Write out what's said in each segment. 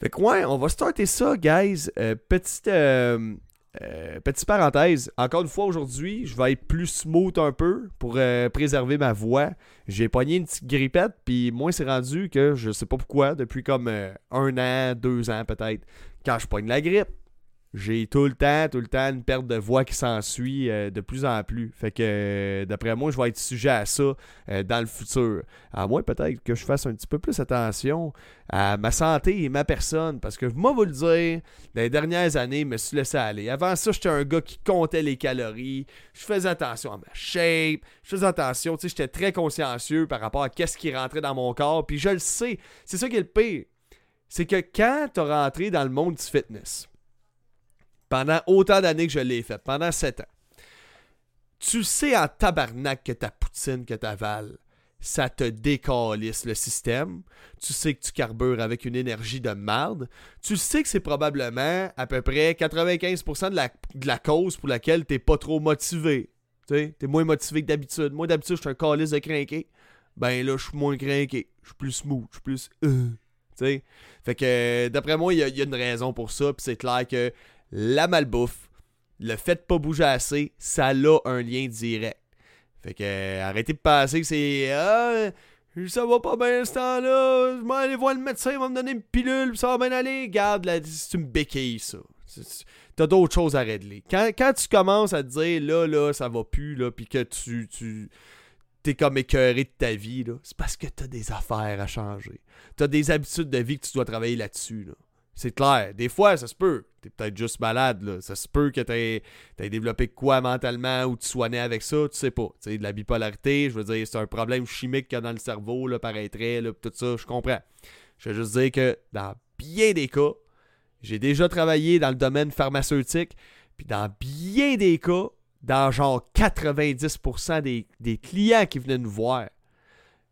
Fait que ouais, on va starter ça, guys. Euh, petite, euh, euh, petite parenthèse. Encore une fois, aujourd'hui, je vais être plus smooth un peu pour préserver ma voix. J'ai pogné une petite grippette, puis moi, c'est rendu que je sais pas pourquoi, depuis comme un an, deux ans peut-être, quand je pogne la grippe, j'ai tout le temps, tout le temps une perte de voix qui s'ensuit euh, de plus en plus. Fait que euh, d'après moi, je vais être sujet à ça euh, dans le futur. À moins peut-être que je fasse un petit peu plus attention à ma santé et ma personne. Parce que moi vous le dire, les dernières années, je me suis laissé aller. Avant ça, j'étais un gars qui comptait les calories. Je faisais attention à ma shape. Je faisais attention, tu sais, j'étais très consciencieux par rapport à qu'est-ce qui rentrait dans mon corps. Puis je le sais. C'est ça qui est le pire. C'est que quand tu rentré dans le monde du fitness, pendant autant d'années que je l'ai fait, pendant 7 ans. Tu sais en tabarnak que ta poutine que t'avales, ça te décalisse le système. Tu sais que tu carbures avec une énergie de merde. Tu sais que c'est probablement à peu près 95% de la, de la cause pour laquelle t'es pas trop motivé. Tu es moins motivé que d'habitude. Moi, d'habitude, je suis un calice de crinqué. Ben là, je suis moins crinqué. Je suis plus smooth. Je suis plus. Euh, sais. Fait que, d'après moi, il y, y, a une raison pour ça. Puis c'est clair que la malbouffe, le fait de pas bouger assez, ça a un lien direct. Fait que euh, arrêtez de penser que c'est ah, ça va pas bien ce temps-là, je vais aller voir le médecin, il va me donner une pilule, ça va bien aller. Garde, c'est une béquille ça. T'as d'autres choses à régler. Quand, quand, tu commences à te dire là, là, ça va plus, là, puis que tu, tu t'es comme écœuré de ta vie, là, c'est parce que t'as des affaires à changer. T'as des habitudes de vie que tu dois travailler là-dessus. Là. C'est clair. Des fois, ça se peut. T'es peut-être juste malade, là. Ça se peut que t'aies aies développé quoi mentalement ou tu sois né avec ça, tu sais pas. Tu de la bipolarité, je veux dire, c'est un problème chimique qu'il y a dans le cerveau, là, paraîtrait, là, tout ça, je comprends. Je veux juste dire que dans bien des cas, j'ai déjà travaillé dans le domaine pharmaceutique, puis dans bien des cas, dans genre 90% des, des clients qui venaient nous voir,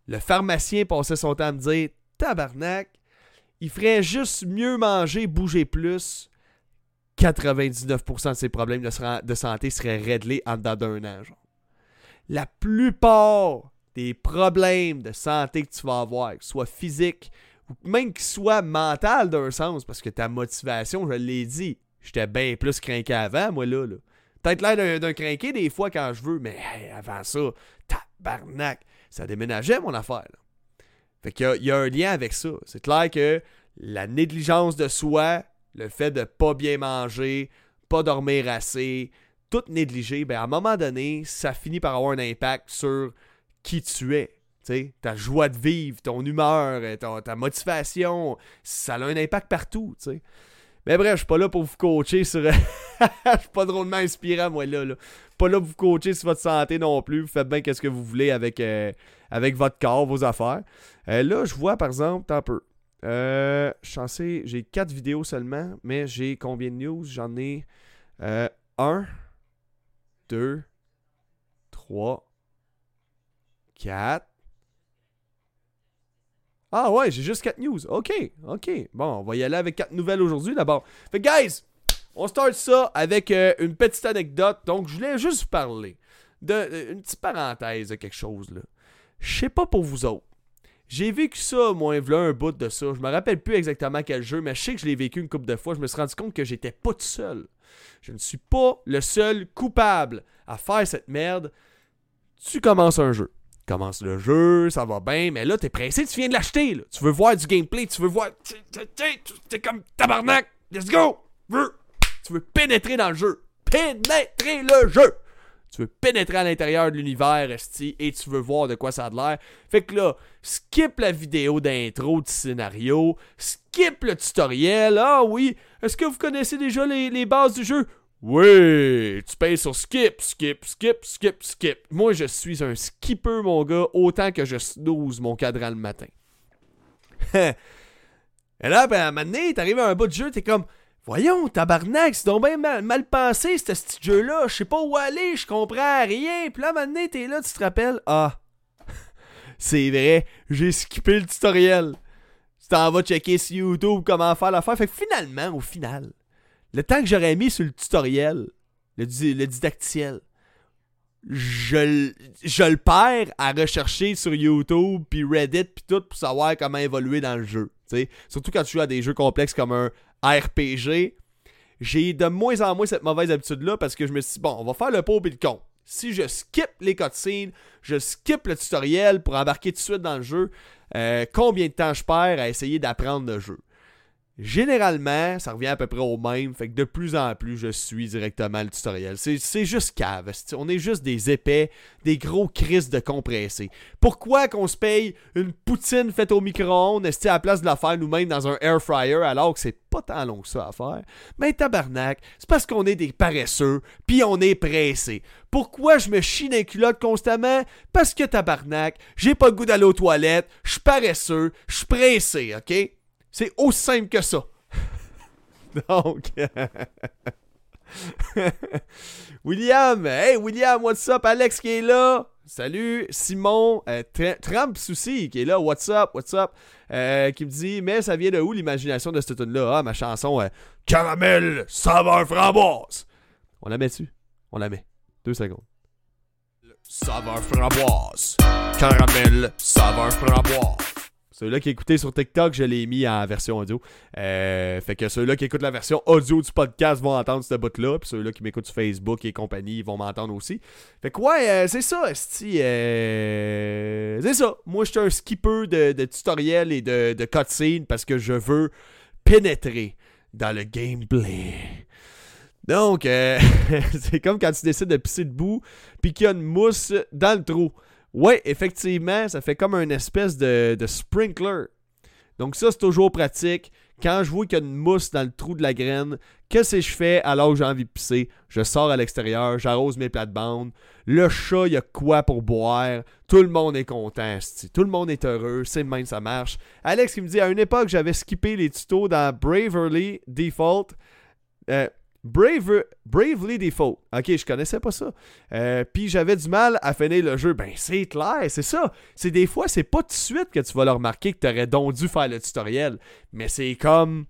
le pharmacien passait son temps à me dire Tabarnak, il ferait juste mieux manger, bouger plus. 99% de ses problèmes de, santé seraient réglés en dedans d'un an. La plupart des problèmes de santé que tu vas avoir, que ce soit physique ou même que soit mental d'un sens, parce que ta motivation, je l'ai dit, j'étais bien plus craqué avant, moi là. Peut-être l'air d'un craqué des fois quand je veux, mais avant ça, tabarnak, ça déménageait mon affaire. Fait qu'il y, y, a un lien avec ça. C'est clair que la négligence de soi, le fait de pas bien manger, pas dormir assez, tout négliger, ben à un moment donné, ça finit par avoir un impact sur qui tu es. ta joie de vivre, ton humeur, ta, motivation, ça a un impact partout. Mais bref, je suis pas là pour vous coacher sur. Je suis pas drôlement inspirant, moi, là, là. Pas là pour vous coacher sur votre santé non plus. Vous faites bien qu'est-ce que vous voulez avec, euh, avec votre corps, vos affaires. Euh, là, je vois, par exemple, un peu. Euh, je j'ai 4 vidéos seulement, mais j'ai combien de news? J'en ai 1, 2, 3, 4. Ah ouais, j'ai juste 4 news. Ok, ok. Bon, on va y aller avec 4 nouvelles aujourd'hui d'abord. Fait guys, on start ça avec euh, une petite anecdote. Donc, je voulais juste vous parler de, euh, une petite parenthèse de quelque chose là. Je sais pas pour vous autres. J'ai vécu ça, moi, un bout de ça. Je me rappelle plus exactement quel jeu, mais je sais que je l'ai vécu une couple de fois. Je me suis rendu compte que j'étais pas tout seul. Je ne suis pas le seul coupable à faire cette merde. Tu commences un jeu. Tu commences le jeu, ça va bien, mais là, t'es pressé, tu viens de l'acheter. Tu veux voir du gameplay, tu veux voir. T'es comme tabarnak. Let's go! Tu veux pénétrer dans le jeu. Pénétrer le jeu! tu veux pénétrer à l'intérieur de l'univers, Esti, et tu veux voir de quoi ça a l'air. Fait que là, skip la vidéo d'intro du scénario, skip le tutoriel. Ah oui, est-ce que vous connaissez déjà les, bases du jeu? Oui, tu payes sur skip, skip, skip, skip, skip. Moi, je suis un skipper, mon gars, autant que je snooze mon cadran le matin. et là, ben, à un moment donné, t'arrives à un bout de jeu, t'es comme, Voyons, tabarnak, c'est donc bien mal, pensé, ce petit jeu-là. Je sais pas où aller, je comprends rien. Puis là, maintenant, t'es là, tu te rappelles. Ah, c'est vrai, j'ai skippé le tutoriel. Tu t'en vas checker sur YouTube comment faire l'affaire. Fait que finalement, au final, le temps que j'aurais mis sur le tutoriel, le, le didacticiel, je, je le perds à rechercher sur YouTube, puis Reddit, puis tout, pour savoir comment évoluer dans le jeu. sais. Surtout quand tu joues à des jeux complexes comme un RPG, j'ai de moins en moins cette mauvaise habitude-là parce que je me suis dit, bon, on va faire le pot et le con. Si je skip les cutscenes, je skip le tutoriel pour embarquer tout de suite dans le jeu, euh, combien de temps je perds à essayer d'apprendre le jeu? Généralement, ça revient à peu près au même, fait que de plus en plus, je suis directement le tutoriel. C'est juste cave. On est juste des épais, des gros crises de compressés. Pourquoi qu'on se paye une poutine faite au micro-ondes à la place de la faire nous-mêmes dans un air fryer alors que c'est pas tant long que ça à faire? Mais tabarnak, c'est parce qu'on est des paresseux, puis on est pressés. Pourquoi je me chie dans culotte constamment? Parce que tabarnak, j'ai pas le goût d'aller aux toilettes, je suis paresseux, je suis pressé, ok? C'est aussi simple que ça. Donc. William, hey William, what's up? Alex qui est là. Salut, Simon, euh, Trump Souci qui est là, what's up, what's up, euh, qui me dit, mais ça vient de où l'imagination de cette tune-là? Ah, ma chanson, euh, Caramel, saveur framboise. On la met dessus? On la met. Deux secondes. Saveur framboise. Caramel, saveur framboise. Ceux-là qui écoutaient sur TikTok, je l'ai mis en version audio. Euh, fait que ceux-là qui écoutent la version audio du podcast vont entendre ce bout-là. Puis ceux-là qui m'écoutent sur Facebook et compagnie vont m'entendre aussi. Fait que ouais, euh, c'est ça, euh, c'est ça. Moi, je suis un skipper de, de tutoriels et de, de cutscenes parce que je veux pénétrer dans le gameplay. Donc, c'est comme quand tu décides de pisser debout, puis qu'il y a une mousse dans le trou. Ouais, effectivement, ça fait comme une espèce de, sprinkler. Donc ça, c'est toujours pratique. Quand je vois qu'il y a une mousse dans le trou de la graine, qu'est-ce que je fais? Alors que j'ai envie de pisser? Je sors à l'extérieur, j'arrose mes plates-bandes. Le chat, il y a quoi pour boire? Tout le monde est content, tout le monde est heureux, c'est même ça marche. Alex qui me dit, à une époque, j'avais skippé les tutos dans Braverly Default. Euh, Brave, Bravely Default. Ok, je connaissais pas ça. Euh, puis j'avais du mal à finir le jeu. Ben, c'est clair, c'est ça. C'est des fois, c'est pas tout de suite que tu vas le remarquer que t'aurais donc dû faire le tutoriel. Mais c'est comme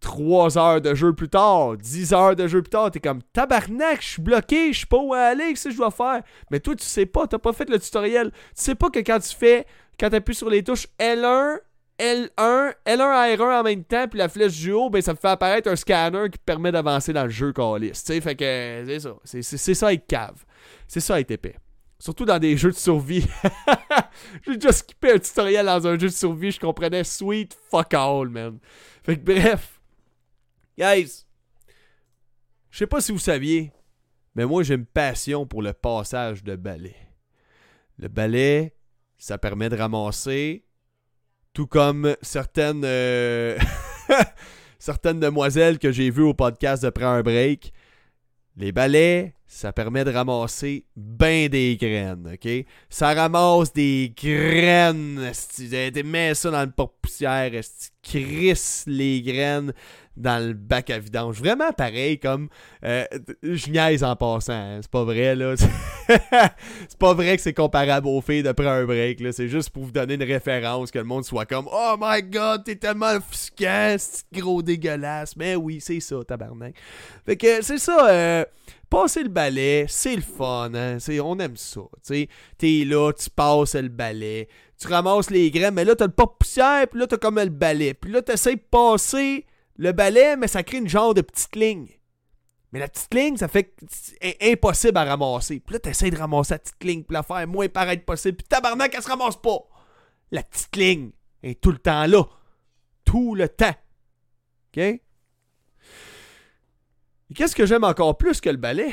3 heures de jeu plus tard, 10 heures de jeu plus tard, t'es comme tabarnak, je suis bloqué, je sais pas où aller, qu'est-ce que je dois faire? Mais toi, tu sais pas, t'as pas fait le tutoriel. Tu sais pas que quand tu fais, quand t'appuies sur les touches L1, L1, L1 R1 en même temps, puis la flèche du haut, ben ça fait apparaître un scanner qui permet d'avancer dans le jeu calice. Tu fait que c'est ça. C'est ça être cave. C'est ça être épais. Surtout dans des jeux de survie. J'ai déjà skippé un tutoriel dans un jeu de survie, je comprenais sweet fuck all, man. Fait que bref. Guys, je sais pas si vous saviez, mais moi j'ai une passion pour le passage de balai. Le balai, ça permet de ramasser tout comme certaines, euh, certaines demoiselles que j'ai vues au podcast de un break. Les balais, ça permet de ramasser ben des graines, ok? Ça ramasse des graines, tu mets ça dans le porte-poussière, crisse les graines dans le bac à vidange. Vraiment pareil comme euh, je niaise en passant, hein. c'est pas vrai là. c'est pas vrai que c'est comparable aux filles de prendre un break là, c'est juste pour vous donner une référence que le monde soit comme "Oh my god, t'es tellement offusquant, gros dégueulasse." Mais oui, c'est ça tabarnak. Fait que c'est ça euh, passer le balai, c'est le fun, hein? on aime ça. T'es là, tu passes le balai, tu ramasses les graines, mais là, t'as le pas poussière, puis là, t'as comme le balai. Puis là, t'essaies de passer le balai, mais ça crée une genre de petite ligne. Mais la petite ligne, ça fait impossible à ramasser. Puis là, t'essaies de ramasser la petite ligne, puis la faire moins paraître possible. Puis tabarnak, elle se ramasse pas. La petite ligne est tout le temps là. Tout le temps. OK? Et qu'est-ce que j'aime encore plus que le balai?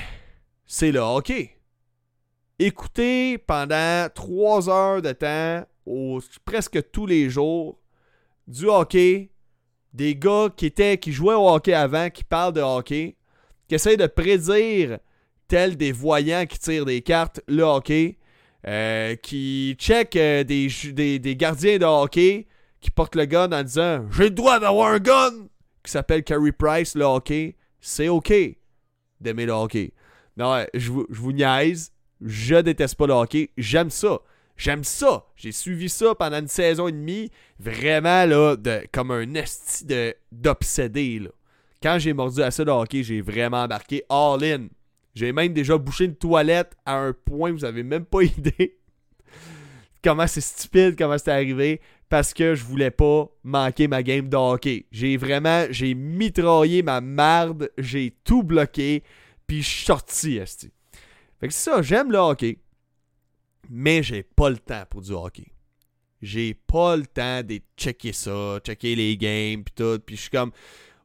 C'est le hockey. Écouter pendant trois heures de temps, presque tous les jours, du hockey des gars qui étaient qui jouaient au hockey avant, qui parlent de hockey, qui essayent de prédire tels des voyants qui tirent des cartes le hockey, euh, qui check euh, des, des, gardiens de hockey qui portent le gun en disant J'ai le droit d'avoir un gun qui s'appelle Carey Price, le hockey. C'est ok d'aimer le hockey. Non, je vous, je vous niaise. Je déteste pas le hockey. J'aime ça. J'aime ça. J'ai suivi ça pendant une saison et demie. Vraiment, là, de, comme un esti d'obsédé. Quand j'ai mordu à ça de hockey, j'ai vraiment embarqué all-in. J'ai même déjà bouché une toilette à un point, vous avez même pas idée comment c'est stupide, comment c'est arrivé, parce que je voulais pas manquer ma game de hockey. J'ai vraiment, j'ai mitraillé ma marde, j'ai tout bloqué, puis je suis sorti, esti. Fait que c'est ça, j'aime le hockey, mais j'ai pas le temps pour du hockey. J'ai pas le temps de checker ça, checker les games, puis tout, puis je suis comme,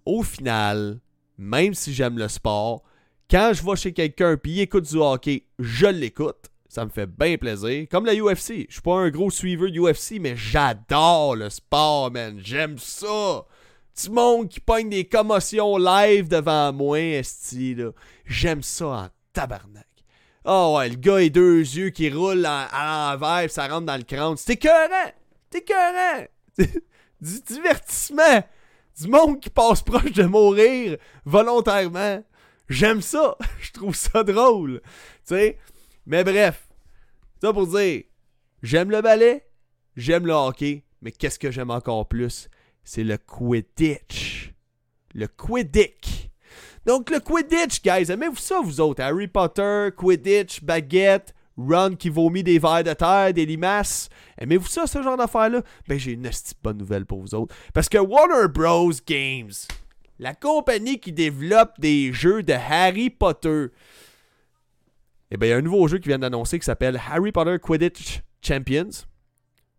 au final, même si j'aime le sport, quand je vais chez quelqu'un puis il écoute du hockey, je l'écoute. Ça me fait bien plaisir. Comme la UFC. Je suis pas un gros suiveur de UFC, mais j'adore le sport, man. J'aime ça. Du monde qui pogne des commotions live devant moi, esti, là. J'aime ça en tabarnak. Oh ouais, le gars et deux yeux qui roulent à l'envers, ça rentre dans le crâne. C'est écœurant! C'est écœurant! du divertissement! Du monde qui passe proche de mourir volontairement. J'aime ça. Je trouve ça drôle. Tu sais? Mais bref. Ça pour dire, j'aime le ballet, j'aime le hockey, mais qu'est-ce que j'aime encore plus? C'est le Quidditch. Le Quidditch. Donc le Quidditch, guys, aimez-vous ça, vous autres? Harry Potter, Quidditch, baguette, Run qui vomit des verres de terre, des limaces. Aimez-vous ça, ce genre d'affaires-là? Ben, j'ai une bonne nouvelle pour vous autres. Parce que Warner Bros. Games, la compagnie qui développe des jeux de Harry Potter, eh bien, il y a un nouveau jeu qui vient d'annoncer qui s'appelle Harry Potter Quidditch Champions.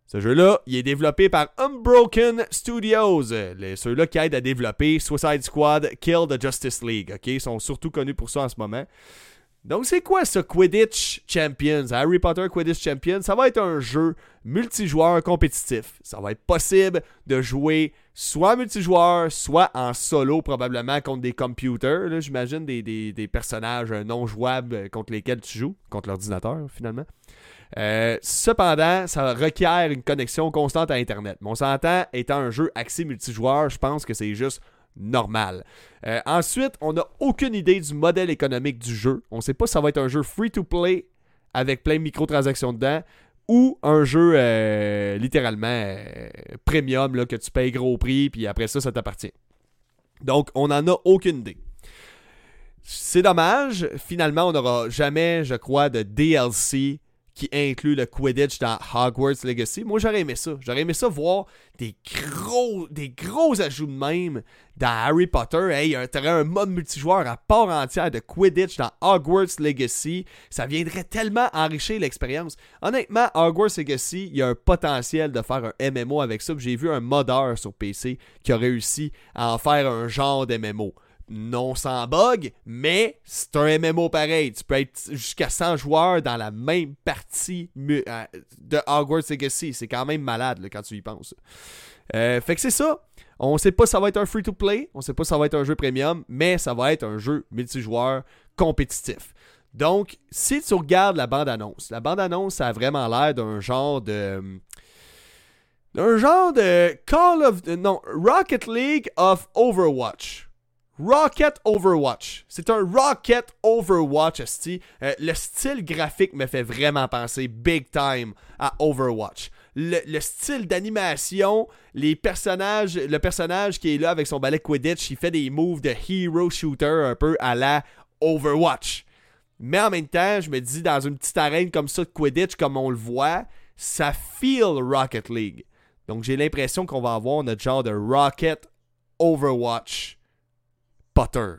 Ce jeu-là, il est développé par Unbroken Studios, ceux-là qui aident à développer Suicide Squad, Kill the Justice League. Ils sont surtout connus pour ça en ce moment. Donc, c'est quoi ce Quidditch Champions? Harry Potter Quidditch Champions, ça va être un jeu multijoueur compétitif. Ça va être possible de jouer soit multijoueur, soit en solo, probablement contre des computers. J'imagine des, des, personnages non jouables contre lesquels tu joues, contre l'ordinateur finalement. Euh, cependant, ça requiert une connexion constante à Internet. Mon s'entend, étant un jeu axé multijoueur, je pense que c'est juste normal. Euh, ensuite, on n'a aucune idée du modèle économique du jeu. On ne sait pas si ça va être un jeu free-to-play avec plein de microtransactions dedans ou un jeu euh, littéralement euh, premium que tu payes gros prix puis après ça, ça t'appartient. Donc, on n'en a aucune idée. C'est dommage. Finalement, on n'aura jamais, je crois, de DLC qui inclut le Quidditch dans Hogwarts Legacy. Moi, j'aurais aimé ça. J'aurais aimé ça voir des gros, des gros ajouts de même dans Harry Potter. Hey, t'aurais un mode multijoueur à part entière de Quidditch dans Hogwarts Legacy. Ça viendrait tellement enrichir l'expérience. Honnêtement, Hogwarts Legacy, il y a un potentiel de faire un MMO avec ça. J'ai vu un modeur sur PC qui a réussi à en faire un genre d'MMO non sans bug, mais c'est un MMO pareil. Tu peux être jusqu'à 100 joueurs dans la même partie euh, de Hogwarts Legacy. C'est quand même malade quand tu y penses. Euh, fait que c'est ça. On sait pas si ça va être un free-to-play, on sait pas si ça va être un jeu premium, mais ça va être un jeu multijoueur compétitif. Donc, si tu regardes la bande-annonce, la bande-annonce, ça a vraiment l'air d'un genre de... d'un genre de Call of... non, Rocket League of Overwatch. Rocket Overwatch. C'est un Rocket Overwatch. Euh, le style graphique me fait vraiment penser big time à Overwatch. Le, style d'animation, les personnages, le personnage qui est là avec son balai Quidditch, il fait des moves de hero shooter un peu à la Overwatch. Mais en même temps, je me dis, dans une petite arène comme ça de Quidditch, comme on le voit, ça feel Rocket League. Donc j'ai l'impression qu'on va avoir notre genre de Rocket Overwatch Potter.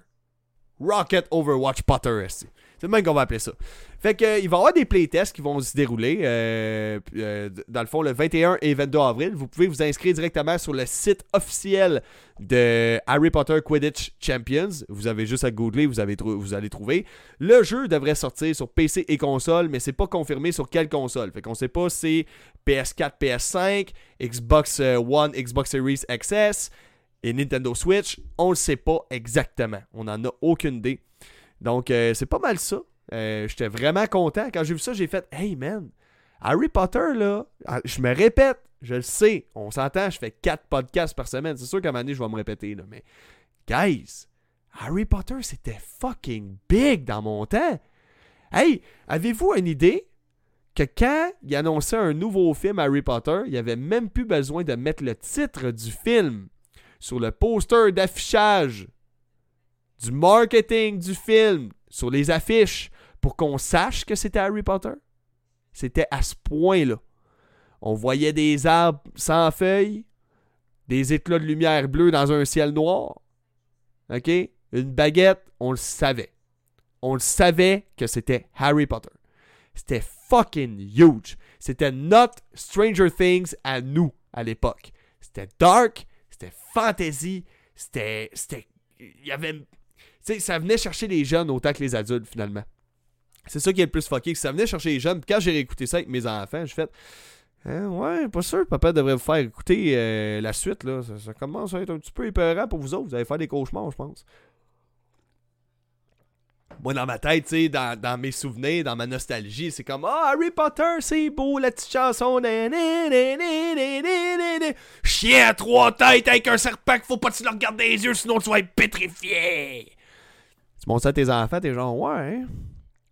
Rocket Overwatch Potter, c'est le même qu'on va appeler ça. Fait que, il va y avoir des playtests qui vont se dérouler, euh, euh, dans le fond, le 21 et 22 avril. Vous pouvez vous inscrire directement sur le site officiel de Harry Potter Quidditch Champions. Vous avez juste à googler, vous, avez vous allez trouver. Le jeu devrait sortir sur PC et console, mais c'est pas confirmé sur quelle console. Fait qu'on sait pas si c'est PS4, PS5, Xbox euh, One, Xbox Series XS, et Nintendo Switch, on le sait pas exactement. On n'en a aucune idée. Donc, euh, c'est pas mal ça. Euh, j'étais vraiment content. Quand j'ai vu ça, j'ai fait Hey man, Harry Potter, là, ah, je me répète, je le sais, on s'entend, je fais 4 podcasts par semaine. C'est sûr qu'à un moment je vais me répéter, là, mais guys, Harry Potter, c'était fucking big dans mon temps. Hey, avez-vous une idée que quand il annonçait un nouveau film Harry Potter, il n'y avait même plus besoin de mettre le titre du film? Sur le poster d'affichage du marketing du film sur les affiches pour qu'on sache que c'était Harry Potter? C'était à ce point-là. On voyait des arbres sans feuilles, des éclats de lumière bleue dans un ciel noir. OK? Une baguette, on le savait. On le savait que c'était Harry Potter. C'était fucking huge. C'était notre Stranger Things à nous à l'époque. C'était dark, c'était fantasy, c'était. C'était. Il y avait. Tu sais, ça venait chercher les jeunes autant que les adultes finalement. C'est ça qui est le plus fucké. Ça venait chercher les jeunes. Quand j'ai réécouté ça avec mes enfants, j'ai fait. Hein, ouais, pas sûr. Papa devrait vous faire écouter euh, la suite. Là. Ça, ça, commence à être un petit peu épeurant pour vous autres. Vous allez faire des cauchemars, je pense. Moi, dans ma tête, tu dans, dans, mes souvenirs, dans ma nostalgie, c'est comme Ah, Harry Potter, c'est beau, la petite chanson. Chien à trois têtes avec un serpent qu'il faut pas que tu le regardes dans les yeux, sinon tu vas être pétrifié. Tu montres ça à tes enfants, t'es genre, ouais. Hein?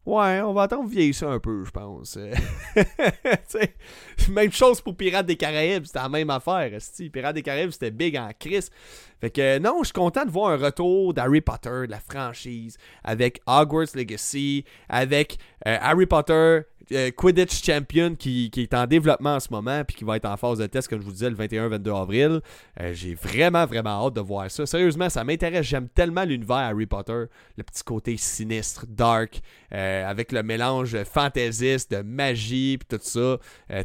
Ouais, on va attendre vieillir ça un peu, je pense. même chose pour Pirates des Caraïbes, c'était la même affaire. Pirates des Caraïbes, c'était big en crise. Fait que non, je suis content de voir un retour d'Harry Potter, de la franchise, avec Hogwarts Legacy, avec euh, Harry Potter euh, Quidditch Champion qui, est en développement en ce moment, puis qui va être en phase de test, comme je vous disais, le 21-22 avril. Euh, j'ai vraiment, vraiment hâte de voir ça. Sérieusement, ça m'intéresse. J'aime tellement l'univers Harry Potter, le petit côté sinistre, dark, euh, avec le mélange fantaisiste, de magie, puis tout ça.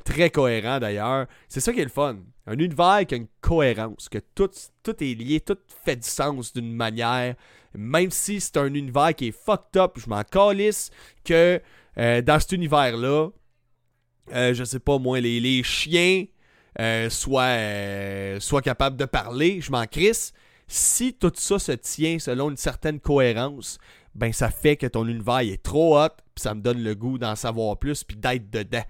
très cohérent d'ailleurs. C'est ça qui est le fun. Un univers qui a une cohérence, que tout, est lié, tout fait du sens d'une manière. Même si c'est un univers qui est fucked up, je m'en calisse que euh, dans cet univers-là, euh, je sais pas moi, les, chiens euh, soient, soient, capables de parler, je m'en crisse. Si tout ça se tient selon une certaine cohérence, ben ça fait que ton univers est trop hot, puis ça me donne le goût d'en savoir plus, puis d'être dedans.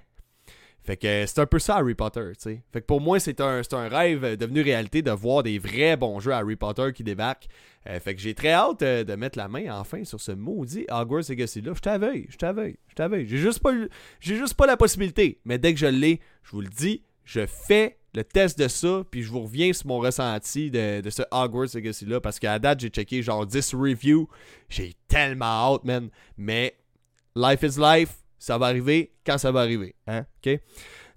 Fait que c'est un peu ça Harry Potter, tu sais. Fait que pour moi, c'est un, un rêve devenu réalité de voir des vrais bons jeux Harry Potter qui débarquent. Euh, fait que j'ai très hâte euh, de mettre la main enfin sur ce maudit Hogwarts Legacy-là. Je t'aveuille, je t'aveuille, je t'aveuille. J'ai juste, pas, juste pas la possibilité. Mais dès que je l'ai, je vous le dis, je fais le test de ça, puis je vous reviens sur mon ressenti de, de ce Hogwarts Legacy-là. Parce qu'à date, j'ai checké genre 10 reviews. J'ai tellement hâte, man. Mais life is life ça va arriver quand ça va arriver. Hein?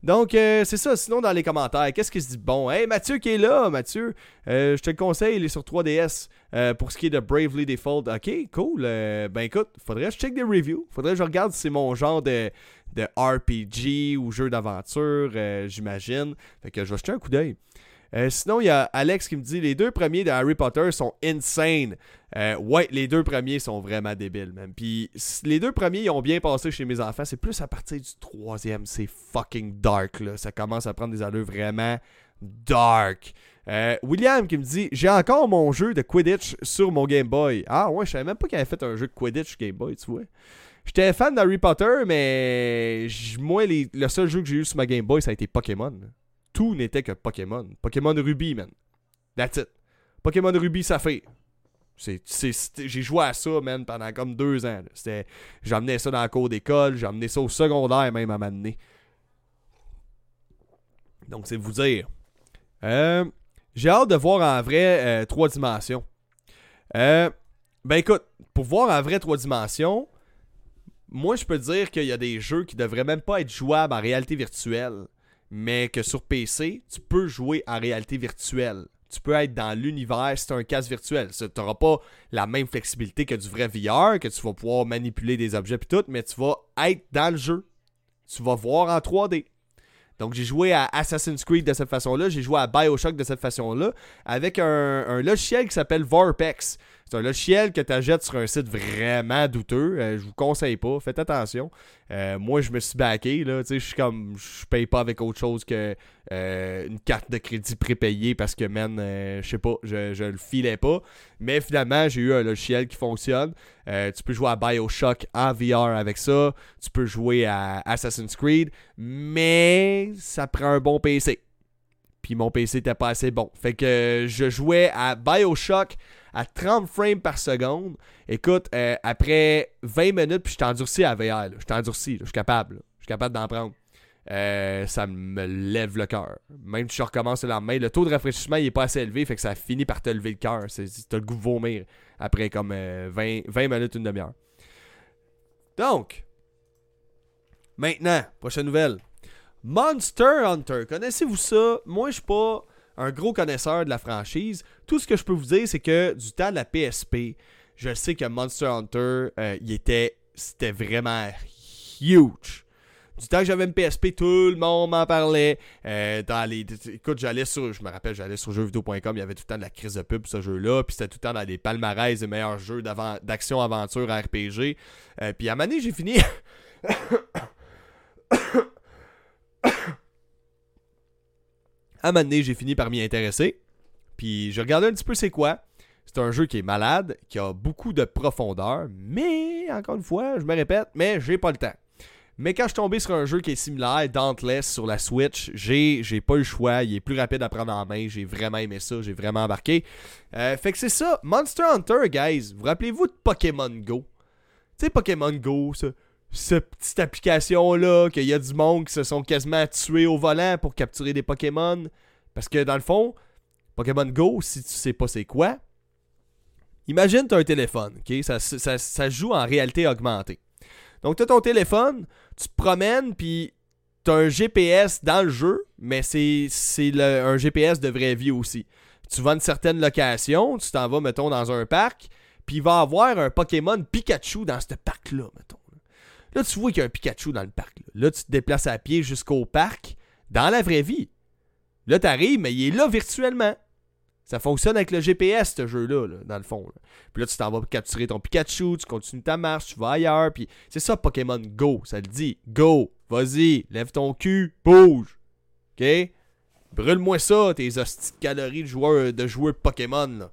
Donc, euh, c'est ça. Sinon, dans les commentaires, qu'est-ce qui se dit bon? Hey, Mathieu qui est là, Mathieu. Euh, je te le conseille, il est sur 3DS euh, pour ce qui est de Bravely Default. Ok, cool. ben écoute, faudrait que je check des reviews. Faudrait que je regarde si c'est mon genre de, de RPG ou jeu d'aventure, j'imagine. Fait que je vais jeter un coup d'œil. Euh, sinon, il y a Alex qui me dit les deux premiers de Harry Potter sont insane. Euh, ouais, les deux premiers sont vraiment débiles, même. Puis les deux premiers, ils ont bien passé chez mes enfants. C'est plus à partir du troisième, c'est fucking dark, là. Ça commence à prendre des allures vraiment dark. Euh, William qui me dit J'ai encore mon jeu de Quidditch sur mon Game Boy. Ah ouais, je savais même pas qu'il avait fait un jeu de Quidditch Game Boy, tu vois. J'étais fan d'Harry Potter, mais moi, le seul jeu que j'ai eu sur ma Game Boy, ça a été Pokémon tout n'était que Pokémon. Pokémon Ruby, man. That's it. Pokémon Ruby Saphir. J'ai joué à ça, man, pendant comme deux ans. Amené ça dans la cour d'école, amené ça au secondaire même à m'amener. Donc, c'est vous dire. Euh, j'ai hâte de voir en vrai euh, trois dimensions. Euh, ben écoute, pour voir en vrai trois dimensions, moi je peux dire qu'il y a des jeux qui devraient même pas être jouables en réalité virtuelle mais que sur PC, tu peux jouer en réalité virtuelle. Tu peux être dans l'univers, c'est un casque virtuel. Tu n'auras pas la même flexibilité que du vrai VR, que tu vas pouvoir manipuler des objets et tout, mais tu vas être dans le jeu. Tu vas voir en 3D. Donc j'ai joué à Assassin's Creed de cette façon-là, j'ai joué à Bioshock de cette façon-là, avec un, logiciel qui s'appelle Vorpex. C'est un logiciel que tu achètes sur un site vraiment douteux. Euh, je vous conseille pas. Faites attention. Euh, moi, je me suis backé. Je suis comme. Je paye pas avec autre chose que euh, une carte de crédit prépayée parce que, man, je sais pas, je, je le filais pas. Mais finalement, j'ai eu un logiciel qui fonctionne. tu peux jouer à Bioshock en VR avec ça. Tu peux jouer à Assassin's Creed. Mais ça prend un bon PC. Puis mon PC était pas assez bon. Fait que je jouais à Bioshock à 30 frames par seconde. Écoute, euh, après 20 minutes, puis je t'endurcis à VR. Je t'endurcis, je suis capable. Je suis capable d'en prendre. euh, ça me lève le cœur. Même si je recommence le lendemain, le taux de rafraîchissement il est pas assez élevé, fait que ça finit par te lever le cœur. T'as le goût de vomir après comme 20, euh, 20 minutes, une demi-heure. Donc, maintenant, prochaine nouvelle. Monster Hunter, connaissez-vous ça? Moi, je suis pas un gros connaisseur de la franchise. Tout ce que je peux vous dire, c'est que du temps de la PSP, je sais que Monster Hunter, euh, il était, c'était vraiment huge. Du temps que j'avais une PSP, tout le monde m'en parlait. Euh, dans les, écoute, j'allais sur, je me rappelle, j'allais sur jeuxvideo.com, il y avait tout le temps de la crise de pub ce jeu-là, puis c'était tout le temps dans les palmarès des meilleurs jeux d'action aventure RPG. Euh, puis à un moment j'ai fini. À un moment donné, j'ai fini par m'y intéresser. Puis je regardais un petit peu c'est quoi. C'est un jeu qui est malade, qui a beaucoup de profondeur, mais encore une fois, je me répète, mais j'ai pas le temps. Mais quand je suis tombé sur un jeu qui est similaire, Dauntless sur la Switch, j'ai, pas eu le choix. Il est plus rapide à prendre en main. J'ai vraiment aimé ça. J'ai vraiment embarqué. Euh, fait que c'est ça. Monster Hunter, guys. Vous rappelez-vous de Pokémon Go? Tu sais, Pokémon Go, ça cette petite application-là, qu'il y a du monde qui se sont quasiment tués au volant pour capturer des Pokémon. Parce que dans le fond, Pokémon Go, si tu sais pas c'est quoi, imagine tu as un téléphone, ok? Ça, ça, joue en réalité augmentée. Donc tu as ton téléphone, tu te promènes, puis tu as un GPS dans le jeu, mais c'est un GPS de vraie vie aussi. Tu vas à une certaine location, tu t'en vas, mettons, dans un parc, puis il va avoir un Pokémon Pikachu dans ce parc-là, mettons. Là, tu vois qu'il y a un Pikachu dans le parc. Là, tu te déplaces à pied jusqu'au parc dans la vraie vie. Là, tu arrives, mais il est là virtuellement. Ça fonctionne avec le GPS, ce jeu-là, dans le fond. Puis là, tu t'en vas capturer ton Pikachu, tu continues ta marche, tu vas ailleurs. Puis c'est ça, Pokémon Go. Ça te dit Go, vas-y, lève ton cul, bouge. OK? Brûle-moi ça, tes hosties de calories de joueurs, de joueurs Pokémon. Là.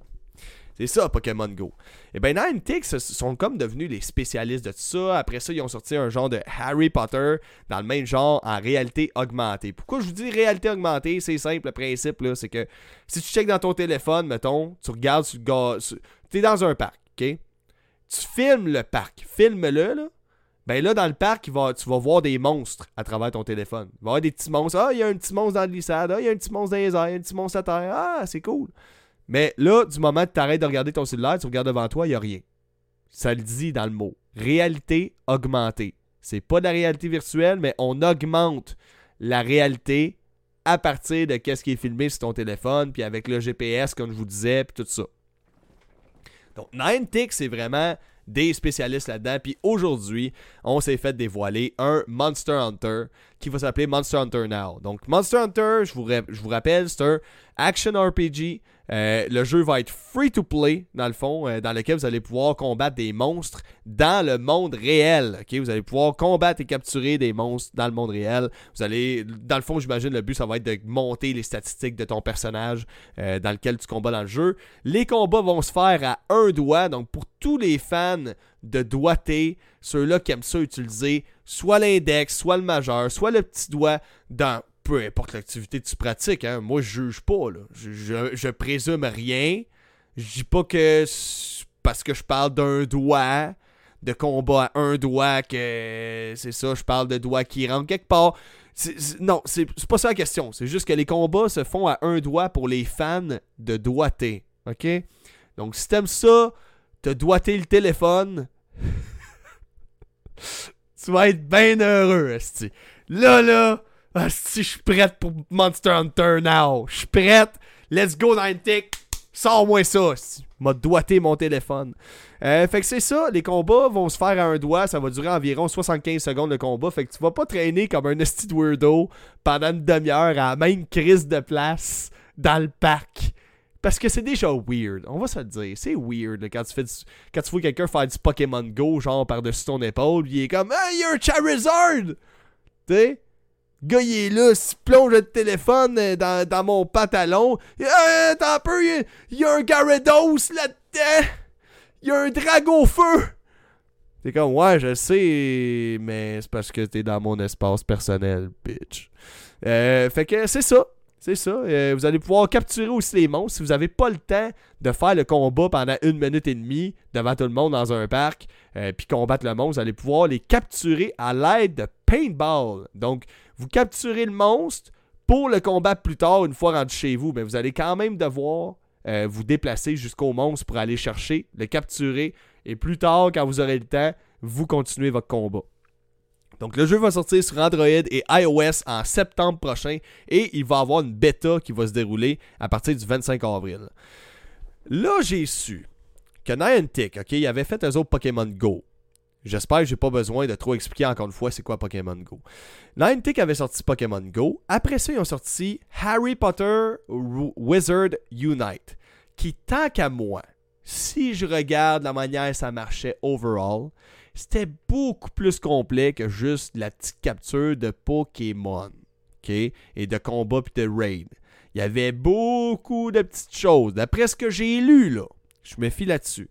C'est ça, Pokémon Go. Et eh bien, Niantic sont comme devenus les spécialistes de tout ça. Après ça, ils ont sorti un genre de Harry Potter dans le même genre en réalité augmentée. Pourquoi je vous dis réalité augmentée? C'est simple, le principe, là, c'est que si tu checkes dans ton téléphone, mettons, tu regardes le Tu es dans un parc, OK? Tu filmes le parc. Filme-le, là. Ben là, dans le parc, tu vas voir des monstres à travers ton téléphone. Il va y avoir des petits monstres. Ah, il y a un petit monstre dans le glissade. Ah, il y a un petit monstre dans les airs. un petit monstre à terre. Ah, c'est cool. Mais là, du moment que tu arrêtes de regarder ton cellulaire, tu regardes devant toi, il n'y a rien. Ça le dit dans le mot. Réalité augmentée. C'est pas de la réalité virtuelle, mais on augmente la réalité à partir de ce qui est filmé sur ton téléphone, puis avec le GPS, comme je vous disais, puis tout ça. Donc, Niantic, c'est vraiment des spécialistes là-dedans. Puis aujourd'hui, on s'est fait dévoiler un Monster Hunter qui va s'appeler Monster Hunter Now. Donc, Monster Hunter, je vous, rappelle, c'est un action RPG euh, le jeu va être free to play, dans le fond, euh, dans lequel vous allez pouvoir combattre des monstres dans le monde réel. Vous allez pouvoir combattre et capturer des monstres dans le monde réel. Vous allez, dans le fond, j'imagine, le but, ça va être de monter les statistiques de ton personnage euh, dans lequel tu combats dans le jeu. Les combats vont se faire à un doigt. Donc, pour tous les fans de doigté, ceux-là qui aiment ça utiliser soit l'index, soit le majeur, soit le petit doigt dans peu importe l'activité que tu pratiques, hein, moi je juge pas. Je, je, présume rien. Je dis pas que parce que je parle d'un doigt, de combat à un doigt, que c'est ça, je parle de doigt qui rentre quelque part. non, c'est pas ça la question. C'est juste que les combats se font à un doigt pour les fans de doigté. OK? Donc si t'aimes ça, te doigter le téléphone, tu vas être bien heureux, Là, là, ah, si je suis prête pour Monster Hunter now. Je suis prête. Let's go, Niantic. Sors-moi ça. M'a doigté mon téléphone. Euh, fait que c'est ça, les combats vont se faire à un doigt, ça va durer environ 75 secondes de combat, fait que tu vas pas traîner comme un esti weirdo pendant une demi-heure à la même crise de place dans le parc. Parce que c'est déjà weird, on va se le dire, c'est weird quand tu fais quand tu vois quelqu'un faire du Pokémon Go genre par-dessus ton épaule, il est comme Hey, you're a Charizard! Tu sais? Gars, il est là, il plonge le téléphone euh, dans, mon pantalon. Euh, t'as un peu, il y, a un Gyarados là-dedans. Il y a un dragon feu. T'es comme, ouais, je sais, mais c'est parce que t'es dans mon espace personnel, bitch. Euh, fait que c'est ça. C'est ça. Euh, vous allez pouvoir capturer aussi les monstres. Si vous n'avez pas le temps de faire le combat pendant une minute et demie devant tout le monde dans un parc, puis combattre le monstre, vous allez pouvoir les capturer à l'aide de paintball. Donc, Vous capturez le monstre pour le combattre plus tard, une fois rendu chez vous. Mais vous allez quand même devoir euh, vous déplacer jusqu'au monstre pour aller chercher, le capturer. Et plus tard, quand vous aurez le temps, vous continuez votre combat. Donc le jeu va sortir sur Android et iOS en septembre prochain et il va avoir une bêta qui va se dérouler à partir du 25 avril. Là, j'ai su que Niantic, OK, il avait fait un autre Pokémon Go. J'espère que j'ai pas besoin de trop expliquer encore une fois c'est quoi Pokémon Go. Niantic avait sorti Pokémon Go. Après ça, ils ont sorti Harry Potter Wizard Unite. Qui, tant qu'à moi, si je regarde la manière ça marchait overall, c'était beaucoup plus complet que juste la petite capture de Pokémon. OK? Et de combat puis de raid. Il y avait beaucoup de petites choses. D'après ce que j'ai lu, là, je me fie là-dessus.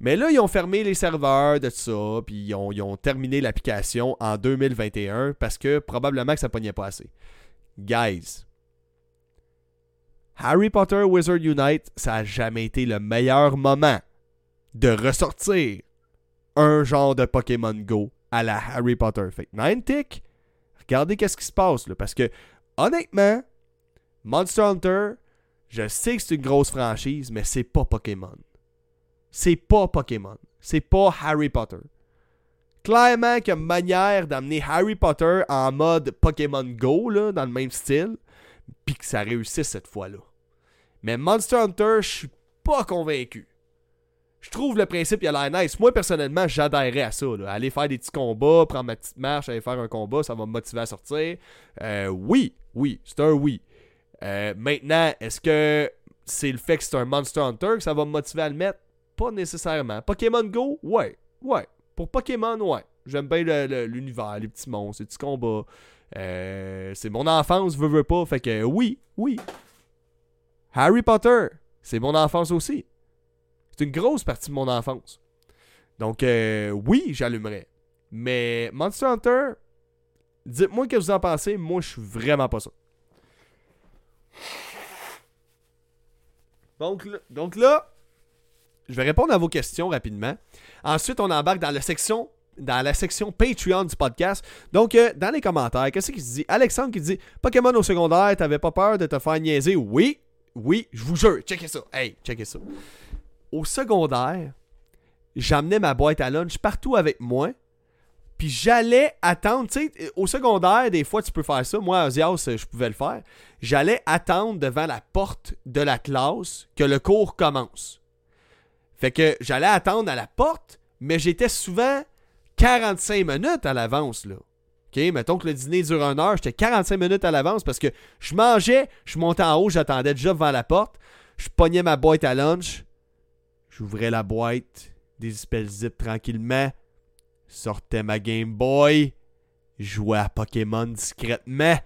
Mais là, ils ont fermé les serveurs de ça, puis ils ont, terminé l'application en 2021 parce que probablement que ça pognait pas assez. Guys, Harry Potter Wizard Unite, ça n'a jamais été le meilleur moment de ressortir un genre de Pokémon Go à la Harry Potter. Fait Niantic, regardez qu'est-ce qui se passe là, parce que honnêtement, Monster Hunter, je sais que c'est une grosse franchise, mais c'est pas Pokémon. C'est pas Pokémon. C'est pas Harry Potter. Clairement qu'il y a une manière d'amener Harry Potter en mode Pokémon Go, là, dans le même style, puis que ça réussisse cette fois-là. Mais Monster Hunter, je suis pas convaincu je trouve le principe, il a l'air nice. Moi, personnellement, j'adhérerais à ça. Aller faire des petits combats, prendre ma petite marche, aller faire un combat, ça va me motiver à sortir. Euh, oui, oui, c'est un oui. Euh, maintenant, est-ce que c'est le fait que c'est un Monster Hunter que ça va me motiver à le mettre? Pas nécessairement. Pokémon Go? Ouais, ouais. Pour Pokémon, ouais. J'aime bien l'univers, les petits monstres, les petits combats. Euh, c'est mon enfance, veux, veux pas. Fait que oui, oui. Harry Potter, c'est mon enfance aussi. C'est une grosse partie de mon enfance. Donc, euh, oui, j'allumerais. Mais Monster Hunter, dites-moi ce que vous en pensez. Moi, je suis vraiment pas ça. Donc, là, je vais répondre à vos questions rapidement. Ensuite, on embarque dans la section dans la section Patreon du podcast. Donc, euh, dans les commentaires, qu'est-ce qui se dit? Alexandre qui dit Pokémon au secondaire, t'avais pas peur de te faire niaiser? Oui, oui, je vous jure. Checkez ça. Hey, checkez ça au secondaire, j'amenais ma boîte à lunch partout avec moi. Puis j'allais attendre, tu sais, au secondaire, des fois tu peux faire ça. Moi, à Ozias, je pouvais le faire. J'allais attendre devant la porte de la classe que le cours commence. Fait que j'allais attendre à la porte, mais j'étais souvent 45 minutes à l'avance, là. OK, mettons que le dîner dure une heure, j'étais 45 minutes à l'avance parce que je mangeais, je montais en haut, j'attendais déjà devant la porte, je pognais ma boîte à lunch, J'ouvrais la boîte, des espèces zip tranquillement, sortais ma Game Boy, jouais à Pokémon discrètement.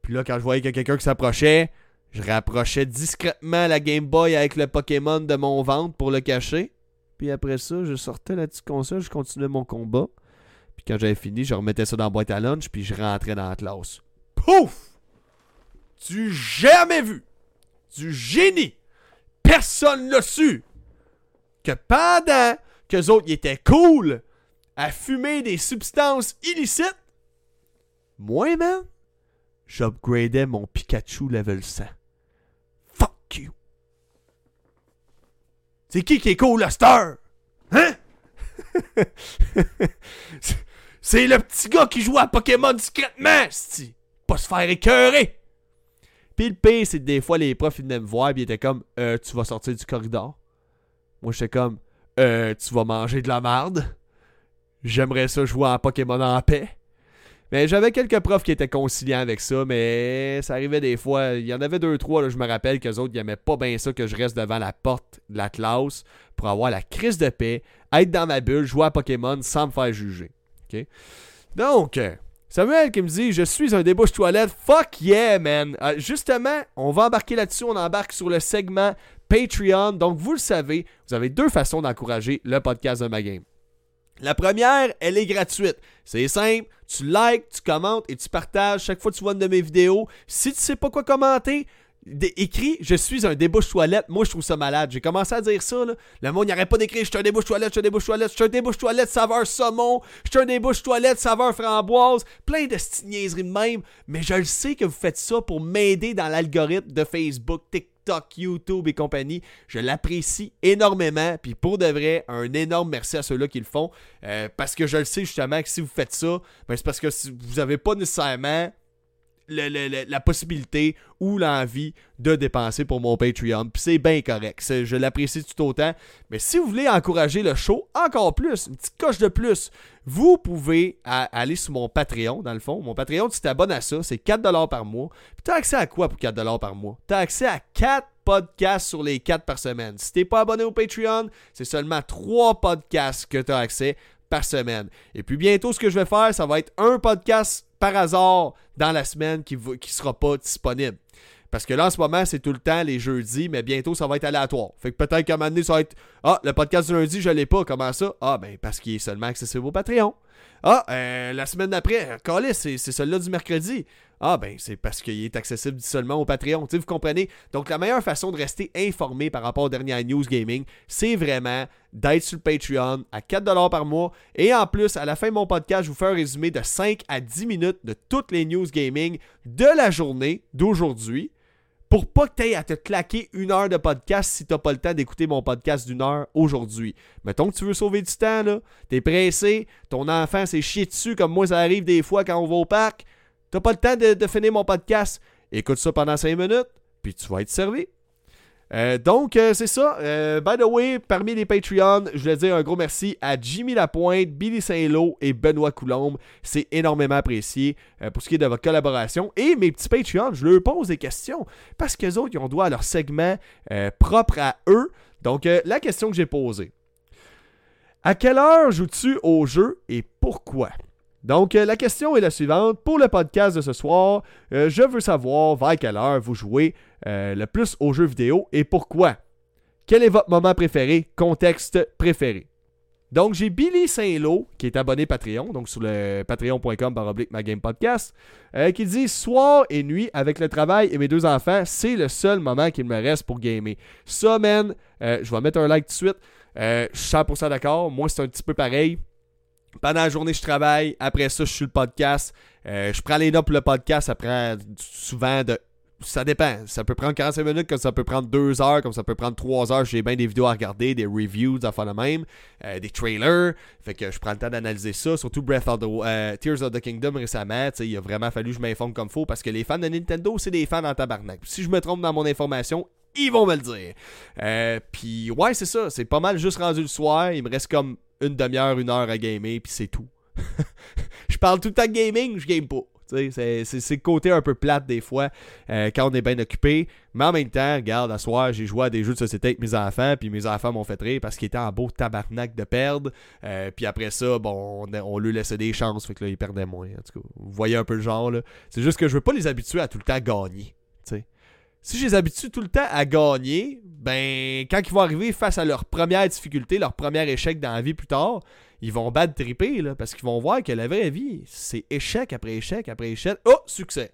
Puis là, quand je voyais a quelqu'un qui s'approchait, je rapprochais discrètement la Game Boy avec le Pokémon de mon ventre pour le cacher. Puis après ça, je sortais la petite console, je continuais mon combat. Puis quand j'avais fini, je remettais ça dans la boîte à lunch, puis je rentrais dans la classe. Pouf! Tu jamais vu! Du génie! Personne l'a su! Que pendant qu'eux autres étaient cool à fumer des substances illicites, moi, man, j'upgradais mon Pikachu level 100. Fuck you. C'est qui qui est cool, star? Hein? C'est le petit gars qui joue à Pokémon discrètement, c'ti. Pas se faire écœurer. Puis le pire, c'est que des fois, les profs, ils venaient me voir, puis ils étaient comme, euh, tu vas sortir du corridor. Moi, j'étais comme, euh, tu vas manger de la merde. J'aimerais ça jouer à Pokémon en paix. Mais j'avais quelques profs qui étaient conciliants avec ça, mais ça arrivait des fois. Il y en avait deux, trois, là, je me rappelle qu'eux autres, ils n'aimaient pas bien ça que je reste devant la porte de la classe pour avoir la crise de paix, être dans ma bulle, jouer à Pokémon sans me faire juger. Donc, Samuel qui me dit Je suis un débouche toilette. Fuck yeah, man. Euh, justement, on va embarquer là-dessus. On embarque sur le segment Patreon. Donc, vous le savez, vous avez deux façons d'encourager le podcast de ma game. La première, elle est gratuite. C'est simple, tu likes, tu commentes et tu partages chaque fois que tu vois une de mes vidéos. Si tu sais pas quoi commenter, écrit Je suis un débouche-toilette. Moi, je trouve ça malade. J'ai commencé à dire ça. Là. Le monde n'arrête pas d'écrire Je suis un débouche-toilette, je suis un débouche-toilette, je suis un débouche-toilette saveur saumon, je suis un débouche-toilette saveur framboise. Plein de niaiseries même. Mais je le sais que vous faites ça pour m'aider dans l'algorithme de Facebook, TikTok, YouTube et compagnie. Je l'apprécie énormément. Puis pour de vrai, un énorme merci à ceux-là qui le font. Euh, parce que je le sais justement que si vous faites ça, ben c'est parce que vous n'avez pas nécessairement la possibilité ou l'envie de dépenser pour mon Patreon. Puis c'est bien correct. Je l'apprécie tout autant. Mais si vous voulez encourager le show encore plus, une petite coche de plus, vous pouvez aller sur mon Patreon, dans le fond. Mon Patreon, tu t'abonnes à ça, c'est 4$ par mois. Puis tu as accès à quoi pour 4$ par mois? Tu as accès à 4 podcasts sur les 4 par semaine. Si t'es pas abonné au Patreon, c'est seulement 3 podcasts que tu as accès par semaine. Et puis bientôt, ce que je vais faire, ça va être un podcast par hasard dans la semaine qui ne sera pas disponible. Parce que là, en ce moment, c'est tout le temps les jeudis, mais bientôt, ça va être aléatoire. Fait que peut-être qu'à un moment donné, ça va être Ah, le podcast du lundi, je l'ai pas. Comment ça? Ah, ben, parce qu'il est seulement accessible au Patreon. Ah, euh, la semaine d'après, Callis, c'est celui-là du mercredi. Ah, ben, c'est parce qu'il est accessible seulement au Patreon. Tu vous comprenez? Donc, la meilleure façon de rester informé par rapport aux dernières news gaming, c'est vraiment d'être sur le Patreon à 4$ par mois. Et en plus, à la fin de mon podcast, je vous fais un résumé de 5 à 10 minutes de toutes les news gaming de la journée d'aujourd'hui pour pas que tu aies à te claquer une heure de podcast si t'as pas le temps d'écouter mon podcast d'une heure aujourd'hui. Mettons que tu veux sauver du temps, là, t'es pressé, ton enfant s'est chié dessus comme moi ça arrive des fois quand on va au parc, t'as pas le temps de, finir mon podcast. Écoute ça pendant 5 minutes, puis tu vas être servi. Euh, donc, euh, c'est ça. Euh, by the way, parmi les Patreons, je voulais dire un gros merci à Jimmy Lapointe, Billy Saint-Lô et Benoît Coulombe. C'est énormément apprécié pour ce qui est de votre collaboration. Et mes petits Patreons, je leur pose des questions parce qu'eux autres, ils ont droit à leur segment propre à eux. Donc, la question que j'ai posée. À quelle heure joues-tu au jeu et pourquoi? Donc, la question est la suivante. Pour le podcast de ce soir, je veux savoir vers quelle heure vous jouez euh, le plus aux jeux vidéo et pourquoi. Quel est votre moment préféré, contexte préféré? Donc, j'ai Billy Saint-Lô, qui est abonné Patreon, donc sur le patreon.com baroblique ma game podcast, euh, qui dit Soir et nuit, avec le travail et mes deux enfants, c'est le seul moment qu'il me reste pour gamer. Ça, man, euh, je vais mettre un like tout de suite. je suis 100% d'accord. Moi, c'est un petit peu pareil. Pendant la journée, je travaille. Après ça, je suis le podcast. je prends les notes pour le podcast. Ça prend souvent de ça dépend. Ça peut prendre 45 minutes, comme ça peut prendre 2 heures, comme ça peut prendre 3 heures. J'ai bien des vidéos à regarder, des reviews, des la même, euh, des trailers. Fait que je prends le temps d'analyser ça. Surtout Breath of the euh, Tears of the Kingdom récemment. Il a vraiment fallu que je m'informe comme faut parce que les fans de Nintendo, c'est des fans en tabarnak. Si je me trompe dans mon information, ils vont me le dire. Euh, puis ouais, c'est ça. C'est pas mal juste rendu le soir. Il me reste comme une demi-heure, une heure à gamer, puis c'est tout. je parle tout le temps de gaming, je game pas. C'est le côté un peu plate des fois euh, quand on est bien occupé. Mais en même temps, regarde, à soir, j'ai joué à des jeux de société avec mes enfants, puis mes enfants m'ont fait rire parce qu'ils étaient en beau tabarnak de perdre. Euh, puis après ça, bon, on, on, lui laissait des chances, fait que là, ils perdaient moins. En tout cas, vous voyez un peu le genre. C'est juste que je veux pas les habituer à tout le temps gagner. Si je les habitue tout le temps à gagner, ben, quand ils vont arriver face à leur première difficulté, leur premier échec dans la vie plus tard, ils vont battre triper, là, parce qu'ils vont voir que la vraie vie, c'est échec après échec après échec. Oh, succès.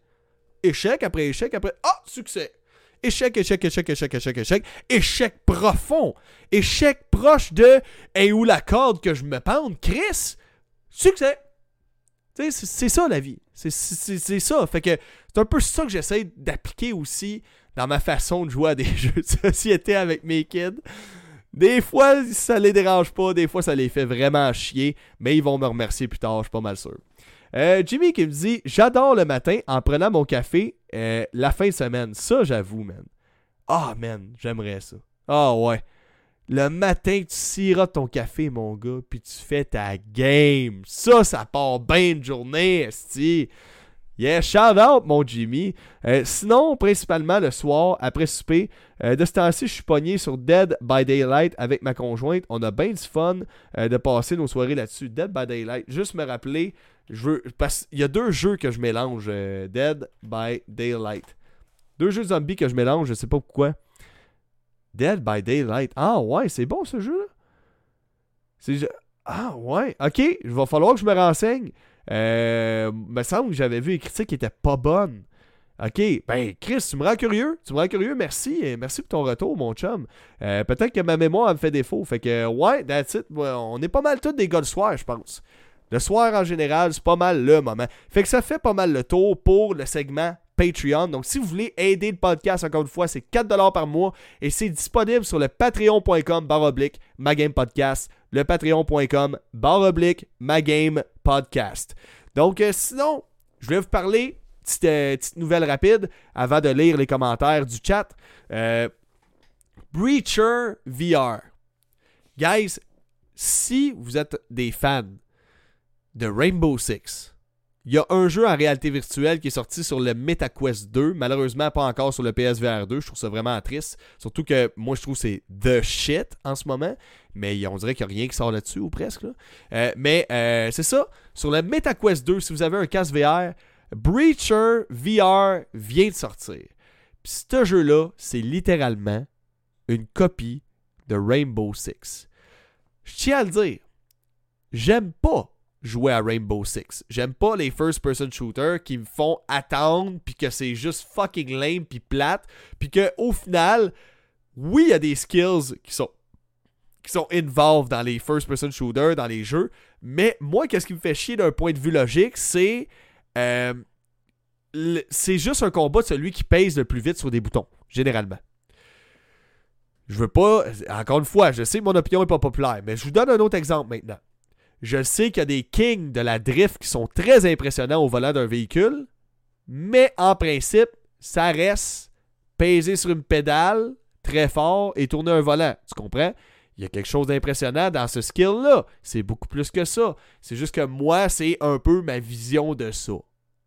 Échec après échec après. Oh, succès. Échec, échec, échec, échec, échec, échec. Échec profond. Échec proche de Et où la corde que je me pende? Chris, succès. Tu sais, c'est ça la vie. C'est ça. Fait que c'est un peu ça que j'essaie d'appliquer aussi dans ma façon de jouer à des jeux de société avec mes kids. Des fois, ça les dérange pas, des fois, ça les fait vraiment chier, mais ils vont me remercier plus tard, je suis pas mal sûr. Euh, Jimmy qui me dit J'adore le matin en prenant mon café euh, la fin de semaine. Ça, j'avoue, man. Ah, man, j'aimerais ça. Ah, ouais. Le matin, tu sirotes ton café, mon gars, puis tu fais ta game. Ça, ça part bien de journée, esti. Yeah, shout out, mon Jimmy. Euh, sinon, principalement le soir, après souper, euh, de ce temps-ci, je suis pogné sur Dead by Daylight avec ma conjointe. On a bien du fun euh, de passer nos soirées là-dessus. Dead by Daylight, juste me rappeler, je veux. Parce qu'il y a deux jeux que je mélange Dead by Daylight. Deux jeux zombies que je mélange, je sais pas pourquoi. Dead by Daylight. Ah ouais, c'est bon ce jeu-là? C'est. Ah ouais, ok, il va falloir que je me renseigne. Euh, me semble que j'avais vu les critiques qui étaient pas bonnes. OK, ben Chris, tu me rends curieux. Tu me rends curieux, merci. Merci pour ton retour, mon chum. Euh, peut-être que ma mémoire me fait défaut. Fait que, ouais, that's. On est pas mal tous des gars de soir, je pense. Le soir, en général, c'est pas mal le moment. Fait que ça fait pas mal le tour pour le segment Patreon. Donc, si vous voulez aider le podcast, encore une fois, c'est 4$ par mois et c'est disponible sur le patreon.com baroblique podcast. Le patreon.com baroblique podcast. Donc, euh, sinon, je vais vous parler euh, petite, nouvelle rapide avant de lire les commentaires du chat. Euh, Breacher VR. Guys, si vous êtes des fans de Rainbow Six, il y a un jeu en réalité virtuelle qui est sorti sur le MetaQuest 2, malheureusement pas encore sur le PSVR 2, je trouve ça vraiment triste, surtout que moi je trouve c'est the shit en ce moment, mais on dirait qu'il n'y a rien qui sort là-dessus ou presque. Euh, mais c'est ça, sur le MetaQuest 2, si vous avez un casque VR, Breacher VR vient de sortir. Puis ce jeu-là, c'est littéralement une copie de Rainbow Six. Je tiens à le dire, j'aime pas jouer à Rainbow Six. J'aime pas les first-person shooters qui me font attendre, puis que c'est juste fucking lame, puis plate, puis qu'au final, oui, il y a des skills qui sont qui sont involved dans les first-person shooters, dans les jeux, mais moi, qu'est-ce qui me fait chier d'un point de vue logique, c'est euh, c'est juste un combat de celui qui pèse le plus vite sur des boutons, généralement. Je veux pas. Encore une fois, je sais que mon opinion n'est pas populaire, mais je vous donne un autre exemple maintenant. Je sais qu'il y a des kings de la drift qui sont très impressionnants au volant d'un véhicule, mais en principe, ça reste peser sur une pédale très fort et tourner un volant. Tu comprends? Il y a quelque chose d'impressionnant dans ce skill-là. C'est beaucoup plus que ça. C'est juste que moi, c'est un peu ma vision de ça.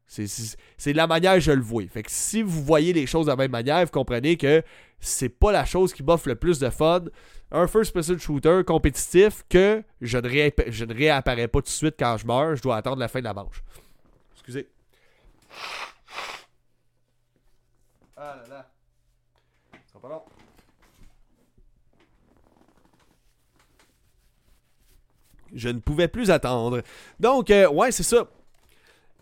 C'est la manière que je le vois. Fait que si vous voyez les choses de la même manière, vous comprenez que c'est pas la chose qui m'offre le plus de fun. Un first-person shooter compétitif que je ne, réapparais pas tout de suite quand je meurs. Je dois attendre la fin de la manche. Excusez. Ah là là. Ça pas long. Je ne pouvais plus attendre. Donc, euh, ouais, c'est ça.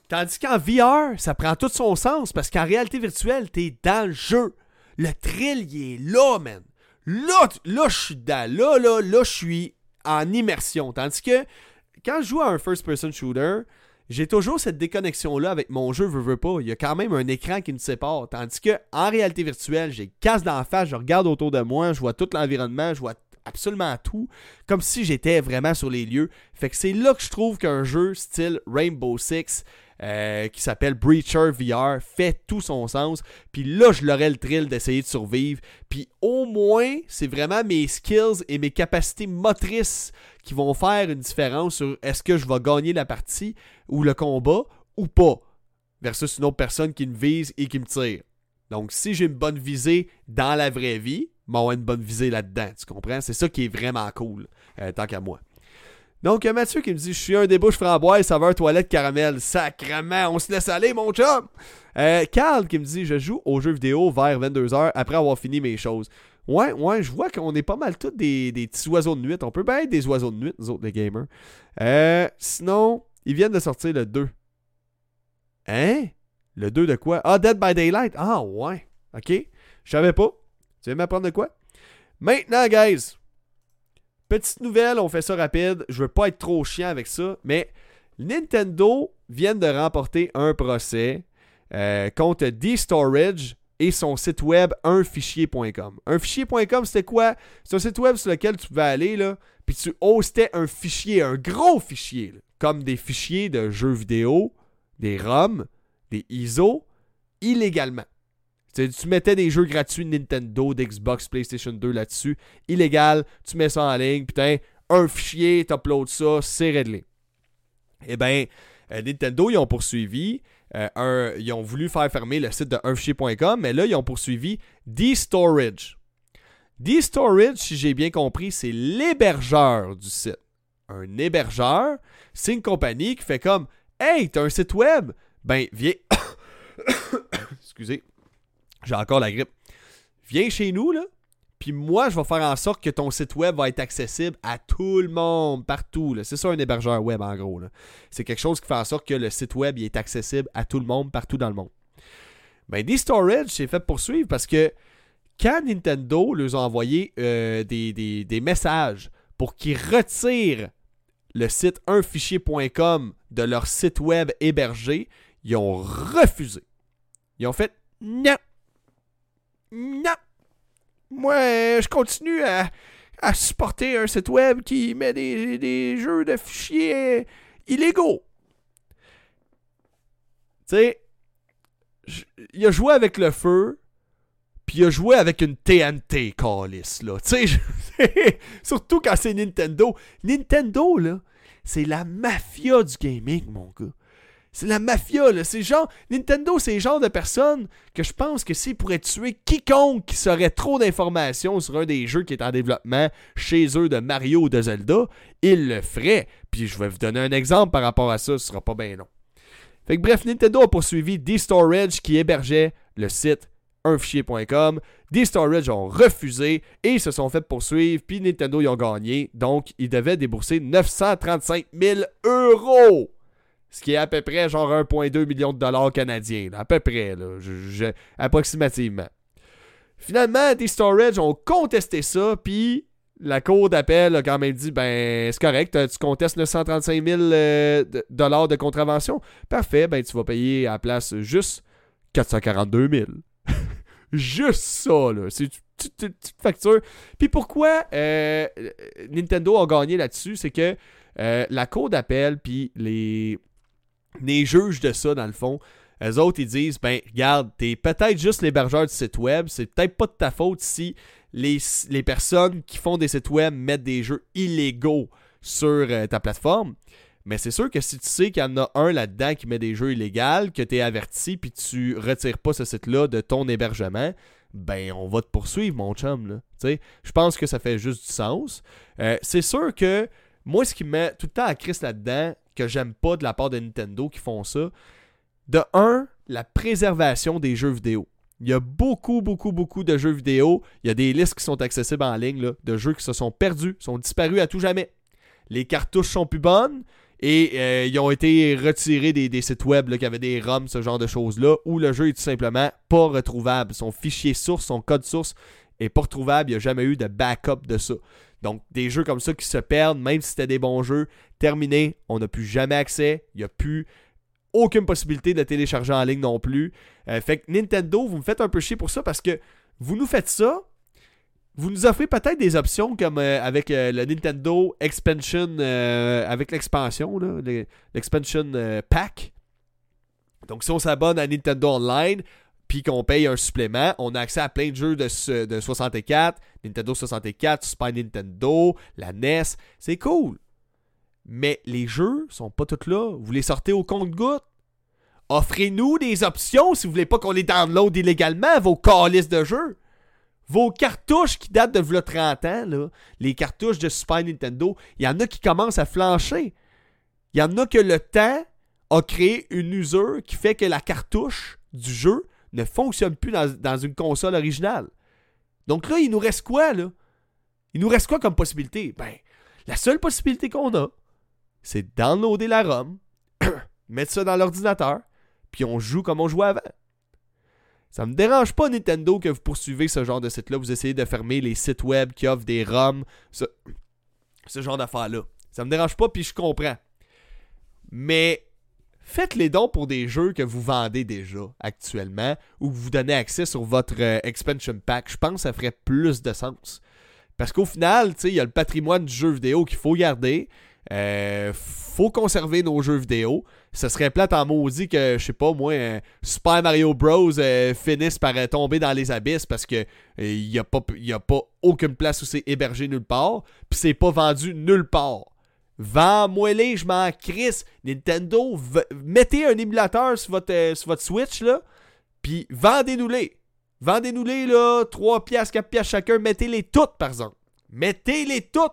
Tandis qu'en VR, ça prend tout son sens parce qu'en réalité virtuelle, t'es dans le jeu. Le thrill, il est là, man. Là, là je suis dedans. Là, là, là, je suis en immersion. Tandis que quand je joue à un first-person shooter, j'ai toujours cette déconnexion-là avec mon jeu, veux, veux pas. Il y a quand même un écran qui nous sépare. Tandis que en réalité virtuelle, j'ai casse d'en face, je regarde autour de moi, je vois tout l'environnement, je vois absolument tout, comme si j'étais vraiment sur les lieux. Fait que c'est là que je trouve qu'un jeu style Rainbow Six euh, qui s'appelle Breacher VR fait tout son sens. Puis là, je l'aurais le thrill d'essayer de survivre. Puis au moins, c'est vraiment mes skills et mes capacités motrices qui vont faire une différence sur est-ce que je vais gagner la partie ou le combat ou pas. Versus une autre personne qui me vise et qui me tire. Donc, si j'ai une bonne visée dans la vraie vie, m'avoir une bonne visée là-dedans. Tu comprends? C'est ça qui est vraiment cool, euh, tant qu'à moi. Donc, Mathieu qui me dit Je suis un débouche framboise, saveur toilette caramel. Sacrement, on se laisse aller, mon chum. Euh, Carl qui me dit Je joue aux jeux vidéo vers 22h après avoir fini mes choses. Ouais, ouais, je vois qu'on est pas mal tous des, petits oiseaux de nuit. On peut bien être des oiseaux de nuit, nous autres, les gamers. Euh, sinon, ils viennent de sortir le 2. Hein? Le 2 de quoi? Ah, Dead by Daylight. Ah, ouais. Ok. Je savais pas. Tu veux m'apprendre de quoi? Maintenant, guys, Petite nouvelle, on fait ça rapide. Je veux pas être trop chiant avec ça, mais Nintendo vient de remporter un procès euh, contre D-Storage et son site web unfichier.com. Unfichier.com, c'était quoi? C'est un site web sur lequel tu pouvais aller, là, puis tu hostais un fichier, un gros fichier, comme des fichiers de jeux vidéo, des ROM, des ISO, illégalement. Tu mettais des jeux gratuits Nintendo, d'Xbox, PlayStation 2 là-dessus. Illégal, tu mets ça en ligne, putain, un fichier, uploads ça, c'est réglé. Eh bien, euh, Nintendo, ils ont poursuivi. Euh, ils ont voulu faire fermer le site de unfichier.com, mais là, ils ont poursuivi D-Storage. D-Storage, si j'ai bien compris, c'est l'hébergeur du site. Un hébergeur, c'est une compagnie qui fait comme Hey, t'as un site web? Ben, viens. Excusez. J'ai encore la grippe. Viens chez nous, là. Puis moi, je vais faire en sorte que ton site web va être accessible à tout le monde, partout. C'est ça un hébergeur web, en gros. C'est quelque chose qui fait en sorte que le site web est accessible à tout le monde, partout dans le monde. Ben, D-Storage s'est fait poursuivre parce que quand Nintendo leur a envoyé euh, des, des, messages pour qu'ils retirent le site unfichier.com de leur site web hébergé, ils ont refusé. Ils ont fait non. Non. Moi, je continue à, à supporter un site web qui met des, des jeux de fichiers illégaux. Tu sais, il a joué avec le feu, puis il a joué avec une TNT, Callis, là. Tu sais, surtout quand c'est Nintendo. Nintendo, là, c'est la mafia du gaming, mon gars. C'est la mafia, là. C'est genre. Nintendo, c'est le genre de personne que je pense que s'ils pourraient tuer quiconque qui saurait trop d'informations sur un des jeux qui est en développement chez eux de Mario ou de Zelda, ils le feraient. Puis je vais vous donner un exemple par rapport à ça, ce sera pas bien long. Fait que bref, Nintendo a poursuivi D-Storage qui hébergeait le site unfichier.com. D-Storage ont refusé et ils se sont fait poursuivre, puis Nintendo ils ont gagné. Donc, ils devaient débourser 935 000 euros. Ce qui est à peu près genre 1,2 million de dollars canadiens. à peu près, là, approximativement. Finalement, D-Storage ont contesté ça, puis la cour d'appel a quand même dit ben c'est correct, tu contestes 935 000 euh, dollars de contravention. Parfait, ben tu vas payer à la place juste 442 000. juste ça, là. C'est une petite facture. Puis pourquoi euh, Nintendo a gagné là-dessus, c'est que euh, la cour d'appel, puis les, les juges de ça, dans le fond, eux autres, ils disent ben, regarde, t'es peut-être juste l'hébergeur du site web, c'est peut-être pas de ta faute si les, personnes qui font des sites web mettent des jeux illégaux sur euh, ta plateforme. Mais c'est sûr que si tu sais qu'il y en a un là-dedans qui met des jeux illégaux, que tu es averti puis tu retires pas ce site-là de ton hébergement, ben on va te poursuivre, mon chum. Je pense que ça fait juste du sens. Euh, c'est sûr que moi, ce qui me met tout le temps à Chris là-dedans, que j'aime pas de la part de Nintendo qui font ça, de un, la préservation des jeux vidéo. Il y a beaucoup, beaucoup, beaucoup de jeux vidéo. Il y a des listes qui sont accessibles en ligne de jeux qui se sont perdus, sont disparus à tout jamais. Les cartouches sont plus bonnes et euh, ils ont été retirés des, sites web qui avaient des ROM, ce genre de choses-là, où le jeu est tout simplement pas retrouvable. Son fichier source, son code source est pas retrouvable. Il n'y a jamais eu de backup de ça. Donc, des jeux comme ça qui se perdent, même si c'était des bons jeux, terminés, on n'a plus jamais accès. Il n'y a plus aucune possibilité de télécharger en ligne non plus. Euh, fait que Nintendo, vous me faites un peu chier pour ça parce que vous nous faites ça. Vous nous offrez peut-être des options comme euh, avec euh, le Nintendo Expansion, avec l'expansion, l'expansion pack. Donc si on s'abonne à Nintendo Online, puis qu'on paye un supplément, on a accès à plein de jeux de, de 64, Nintendo 64, Super Nintendo, la NES. C'est cool. Mais les jeux sont pas tous là. Vous les sortez au compte-goutte. Offrez-nous des options si vous voulez pas qu'on les download illégalement, vos calices de jeux. Vos cartouches qui datent de 30 ans, là, les cartouches de Super Nintendo, il y en a qui commencent à flancher. Il y en a que le temps a créé une usure qui fait que la cartouche du jeu ne fonctionne plus dans, une console originale. Donc là, il nous reste quoi, là? Il nous reste quoi comme possibilité? Ben, la seule possibilité qu'on a, c'est downloader la ROM, mettre ça dans l'ordinateur, puis on joue comme on jouait avant. Ça me dérange pas Nintendo que vous poursuivez ce genre de site-là, vous essayez de fermer les sites web qui offrent des ROM, ce, genre d'affaires-là. Ça me dérange pas, puis je comprends. Mais faites les dons pour des jeux que vous vendez déjà actuellement ou que vous donnez accès sur votre euh, expansion pack. Je pense que ça ferait plus de sens. Parce qu'au final, il y a le patrimoine du jeu vidéo qu'il faut garder. Euh, faut conserver nos jeux vidéo. Ce serait plate en maudit que, je sais pas, moi, euh, Super Mario Bros. Euh, finisse par tomber dans les abysses parce que il n'y a, pas, a pas aucune place où c'est hébergé nulle part. Puis c'est pas vendu nulle part. Vends-moi les, je m'en crisse. Nintendo, mettez un émulateur sur votre, sur votre Switch, là. Puis vendez-nous-les. Vendez-nous-les, là. 3 piastres, 4 piastres chacun. Mettez-les toutes, par exemple. Mettez-les toutes.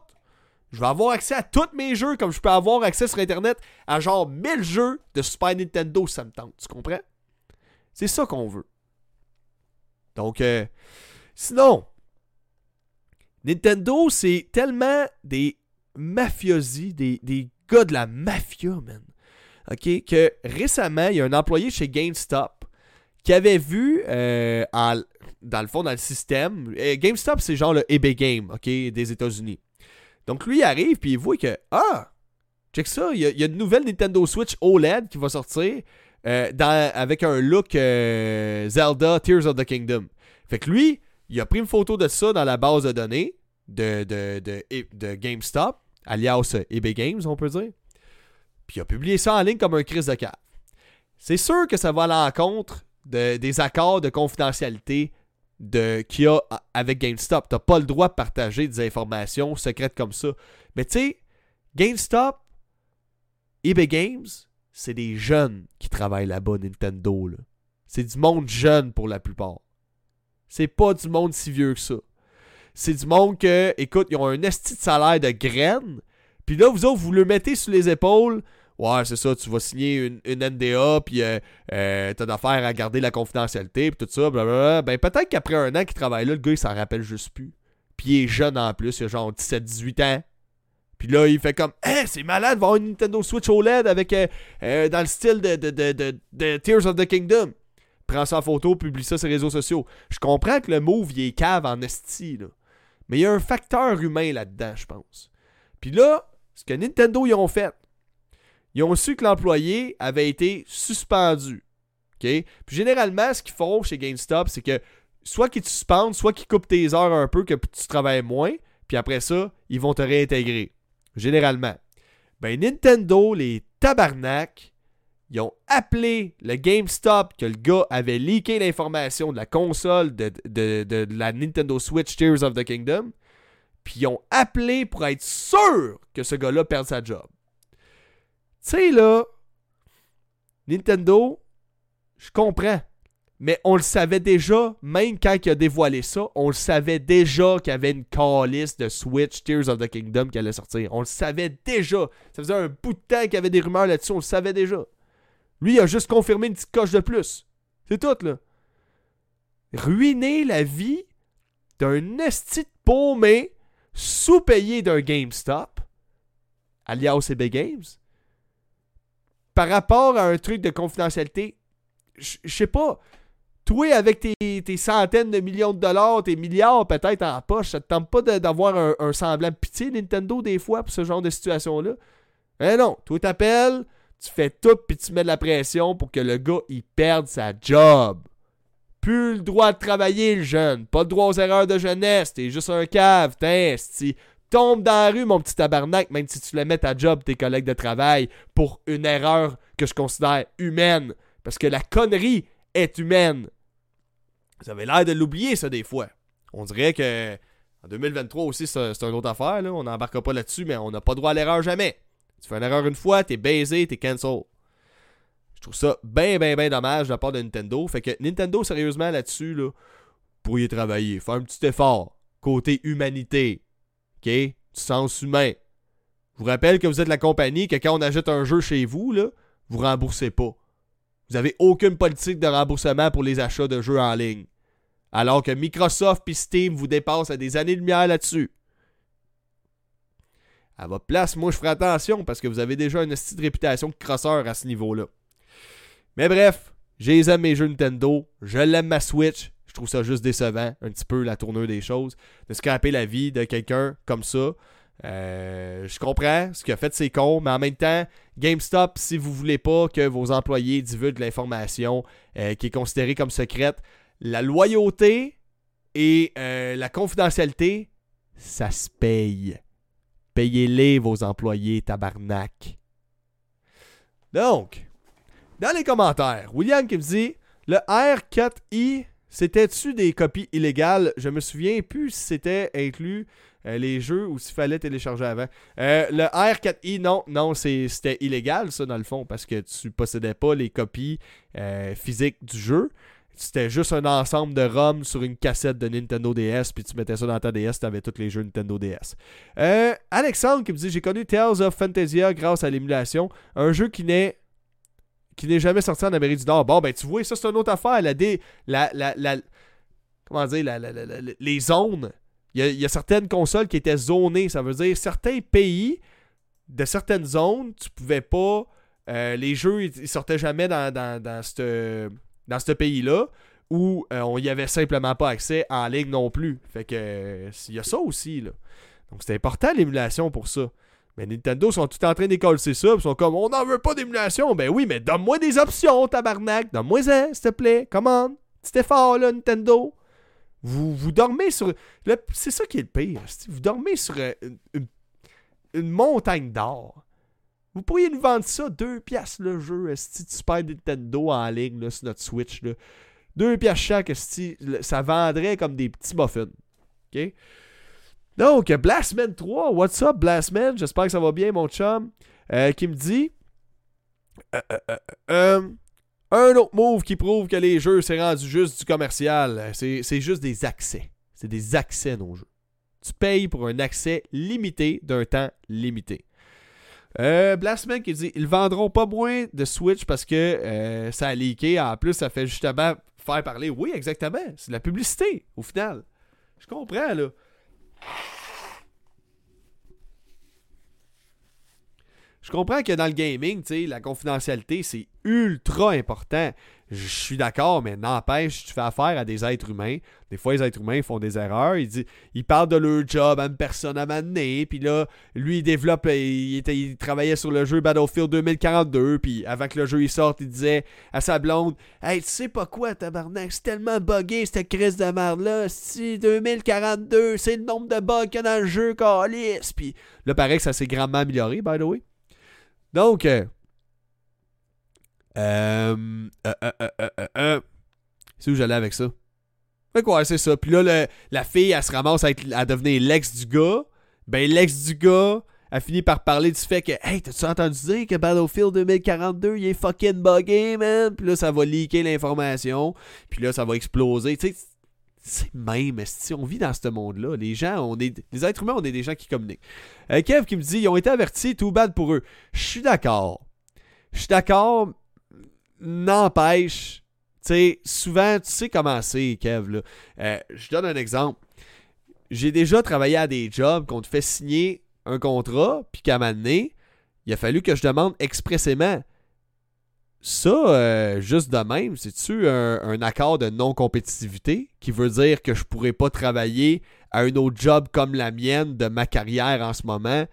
Je vais avoir accès à tous mes jeux comme je peux avoir accès sur Internet à genre 1000 jeux de Super Nintendo, ça me tente. Tu comprends? C'est ça qu'on veut. Donc, euh, sinon, Nintendo, c'est tellement des mafiosi, des, des gars de la mafia, man. OK? Que récemment, il y a un employé chez GameStop qui avait vu euh, dans le fond, dans le système. Euh, GameStop, c'est genre le eBay Game, OK, des États-Unis. Donc lui, il arrive, puis il voit que, ah, check ça, il y, a, une nouvelle Nintendo Switch OLED qui va sortir euh, avec un look Zelda Tears of the Kingdom. Fait que lui, il a pris une photo de ça dans la base de données de, de, de GameStop, alias eBay Games, on peut dire. Puis il a publié ça en ligne comme un crise de cave. C'est sûr que ça va à l'encontre des accords de confidentialité qu'il y a avec GameStop. Tu n'as pas le droit de partager des informations secrètes comme ça. Mais tu sais, GameStop, eBay Games, c'est des jeunes qui travaillent là-bas, Nintendo. C'est du monde jeune pour la plupart. C'est pas du monde si vieux que ça. C'est du monde que, écoute, ils ont un esti de salaire de graines. Puis là, vous autres, vous le mettez sur les épaules Ouais, c'est ça, tu vas signer une, une NDA, puis euh, euh, t'as d'affaires à garder la confidentialité, puis tout ça, blablabla. Ben, peut-être qu'après un an qu'il travaille là, le gars, il s'en rappelle juste plus. Puis il est jeune en plus, il a genre 17-18 ans. Puis là, il fait comme, hein, c'est malade de voir une Nintendo Switch OLED avec, euh, dans le style de, de, Tears of the Kingdom. Prends ça en photo, publie ça sur les réseaux sociaux. Je comprends que le move, il est cave en esti, là. Mais il y a un facteur humain là-dedans, je pense. Puis là, ce que Nintendo, ils ont fait, ils ont su que l'employé avait été suspendu. Puis généralement, ce qu'ils font chez GameStop, c'est que soit qu'ils te suspendent, soit qu'ils coupent tes heures un peu, que tu travailles moins, puis après ça, ils vont te réintégrer. Généralement. Ben, Nintendo, les tabarnak, ils ont appelé le GameStop que le gars avait leaké l'information de la console de, de, la Nintendo Switch Tears of the Kingdom. Puis ils ont appelé pour être sûr que ce gars-là perde sa job. Tu sais, là, Nintendo, je comprends. Mais on le savait déjà, même quand il a dévoilé ça, on le savait déjà qu'il y avait une calice de Switch Tears of the Kingdom qui allait sortir. On le savait déjà. Ça faisait un bout de temps qu'il y avait des rumeurs là-dessus, on le savait déjà. Lui, il a juste confirmé une petite coche de plus. C'est tout, là. Ruiner la vie d'un esti paumé sous-payé d'un GameStop, alias CB Games, par rapport à un truc de confidentialité, je sais pas. Toi, avec tes, centaines de millions de dollars, tes milliards peut-être en poche, ça te tente pas d'avoir un, semblant de pitié Nintendo des fois pour ce genre de situation-là? Eh non, toi t'appelles, tu fais tout puis tu mets de la pression pour que le gars il perde sa job. Plus le droit de travailler le jeune, pas le droit aux erreurs de jeunesse, t'es juste un cave, t'es tombe dans la rue, mon petit tabarnak, même si tu le mets à job tes collègues de travail pour une erreur que je considère humaine. Parce que la connerie est humaine. Vous avez l'air de l'oublier, ça, des fois. On dirait que en 2023 aussi, c'est une autre affaire. Là. On n'embarquera pas là-dessus, mais on n'a pas droit à l'erreur jamais. Tu fais une erreur une fois, t'es baisé, t'es cancel. Je trouve ça bien, bien, bien dommage de la part de Nintendo. Fait que Nintendo, sérieusement, là-dessus, là, pourriez travailler, faire un petit effort. Côté humanité. OK? Du sens humain. Je vous rappelle que vous êtes la compagnie que quand on achète un jeu chez vous, là, vous remboursez pas. Vous n'avez aucune politique de remboursement pour les achats de jeux en ligne. Alors que Microsoft et Steam vous dépassent à des années-lumière là-dessus. À votre place, moi je ferai attention parce que vous avez déjà une petite réputation de crosseur à ce niveau-là. Mais bref, j'ai mes jeux Nintendo, je l'aime ma Switch, je trouve ça juste décevant, un petit peu la tournure des choses, de scraper la vie de quelqu'un comme ça. Euh, je comprends, ce qu'il a fait c'est con, mais en même temps, GameStop, si vous voulez pas que vos employés divulguent l'information euh, qui est considérée comme secrète, la loyauté et euh, la confidentialité, ça se paye. Payez-les vos employés, tabarnak. Donc, dans les commentaires, William qui me dit le R4i c'était-tu des copies illégales? Je me souviens plus si c'était inclus euh, les jeux ou s'il fallait télécharger avant. Euh, le R4i, non, non, c'était illégal ça dans le fond parce que tu possédais pas les copies euh, physiques du jeu. C'était juste un ensemble de ROM sur une cassette de Nintendo DS, puis tu mettais ça dans ta DS, tu avais tous les jeux Nintendo DS. Alexandre qui me dit J'ai connu Tales of Fantasia grâce à l'émulation, un jeu qui n'est qui n'est jamais sorti en Amérique du Nord. Bon, ben tu vois, ça c'est une autre affaire. La, dé, la, la, la comment dire, les zones. Il y, a, certaines consoles qui étaient zonées. Ça veut dire certains pays de certaines zones, tu pouvais pas. Euh, les jeux, ils sortaient jamais dans, dans, dans cette, dans ce pays-là où euh, on y avait simplement pas accès en ligne non plus. Fait que il y a ça aussi là. Donc c'est important l'émulation pour ça. Mais Nintendo sont tout en train d'écoler ça, ils sont comme on n'en veut pas d'émulation. Ben oui, mais donne-moi des options, tabarnak. Donne-moi ça, s'il te plaît. Comment? Petit effort là, Nintendo. Vous, vous dormez sur. C'est ça qui est le pire. Vous dormez sur euh, une montagne d'or. Vous pourriez nous vendre ça, 2 piastres le jeu, si tu Super Nintendo en ligne là, sur notre Switch. Là. 2 piastres chaque, ça vendrait comme des petits muffins. OK? Donc, Blastman 3, what's up Blastman? J'espère que ça va bien, mon chum. Euh, qui me dit euh, euh, un autre move qui prouve que les jeux, c'est rendu juste du commercial. C'est juste des accès. C'est des accès, nos jeux. Tu payes pour un accès limité d'un temps limité. Euh, Blastman qui dit ils vendront pas moins de Switch parce que euh, ça a leaké. En plus, ça fait justement faire parler. Oui, exactement. C'est de la publicité, au final. Je comprends, là. Je comprends que dans le gaming, la confidentialité, c'est ultra important. Je suis d'accord, mais n'empêche, tu fais affaire à des êtres humains. Des fois, les êtres humains font des erreurs. Ils, parlent de leur job à une personne à m'amener. Puis là, lui, il développe, il, il, travaillait sur le jeu Battlefield 2042. Puis avant que le jeu il sorte, il disait à sa blonde Hey, tu sais pas quoi, tabarnak, c'est tellement buggé cette crise de merde-là. Si 2042, c'est le nombre de bugs qu'il y a dans le jeu, calice. Puis là, pareil que ça s'est grandement amélioré, by the way. Donc, euh, euh, euh, c'est où j'allais avec ça? Fait quoi, c'est ça. Puis là, la fille, elle se ramasse à, devenir l'ex du gars. Ben, l'ex du gars a fini par parler du fait que Hey, t'as-tu entendu dire que Battlefield 2042 il est fucking buggé, man? Puis là, ça va leaker l'information. Puis là, ça va exploser. Tu sais, c'est même, si on vit dans ce monde-là. Les gens, on est, les êtres humains, on est des gens qui communiquent. Kev qui me dit, ils ont été avertis, tout bad pour eux. Je suis d'accord. Je suis d'accord, N'empêche, tu sais, souvent, tu sais comment c'est, Kev. Là. Euh, je donne un exemple. J'ai déjà travaillé à des jobs qu'on te fait signer un contrat, puis qu'à un moment il a fallu que je demande expressément. Ça, euh, juste de même, c'est-tu un, accord de non-compétitivité qui veut dire que je pourrais pas travailler à un autre job comme la mienne de ma carrière en ce moment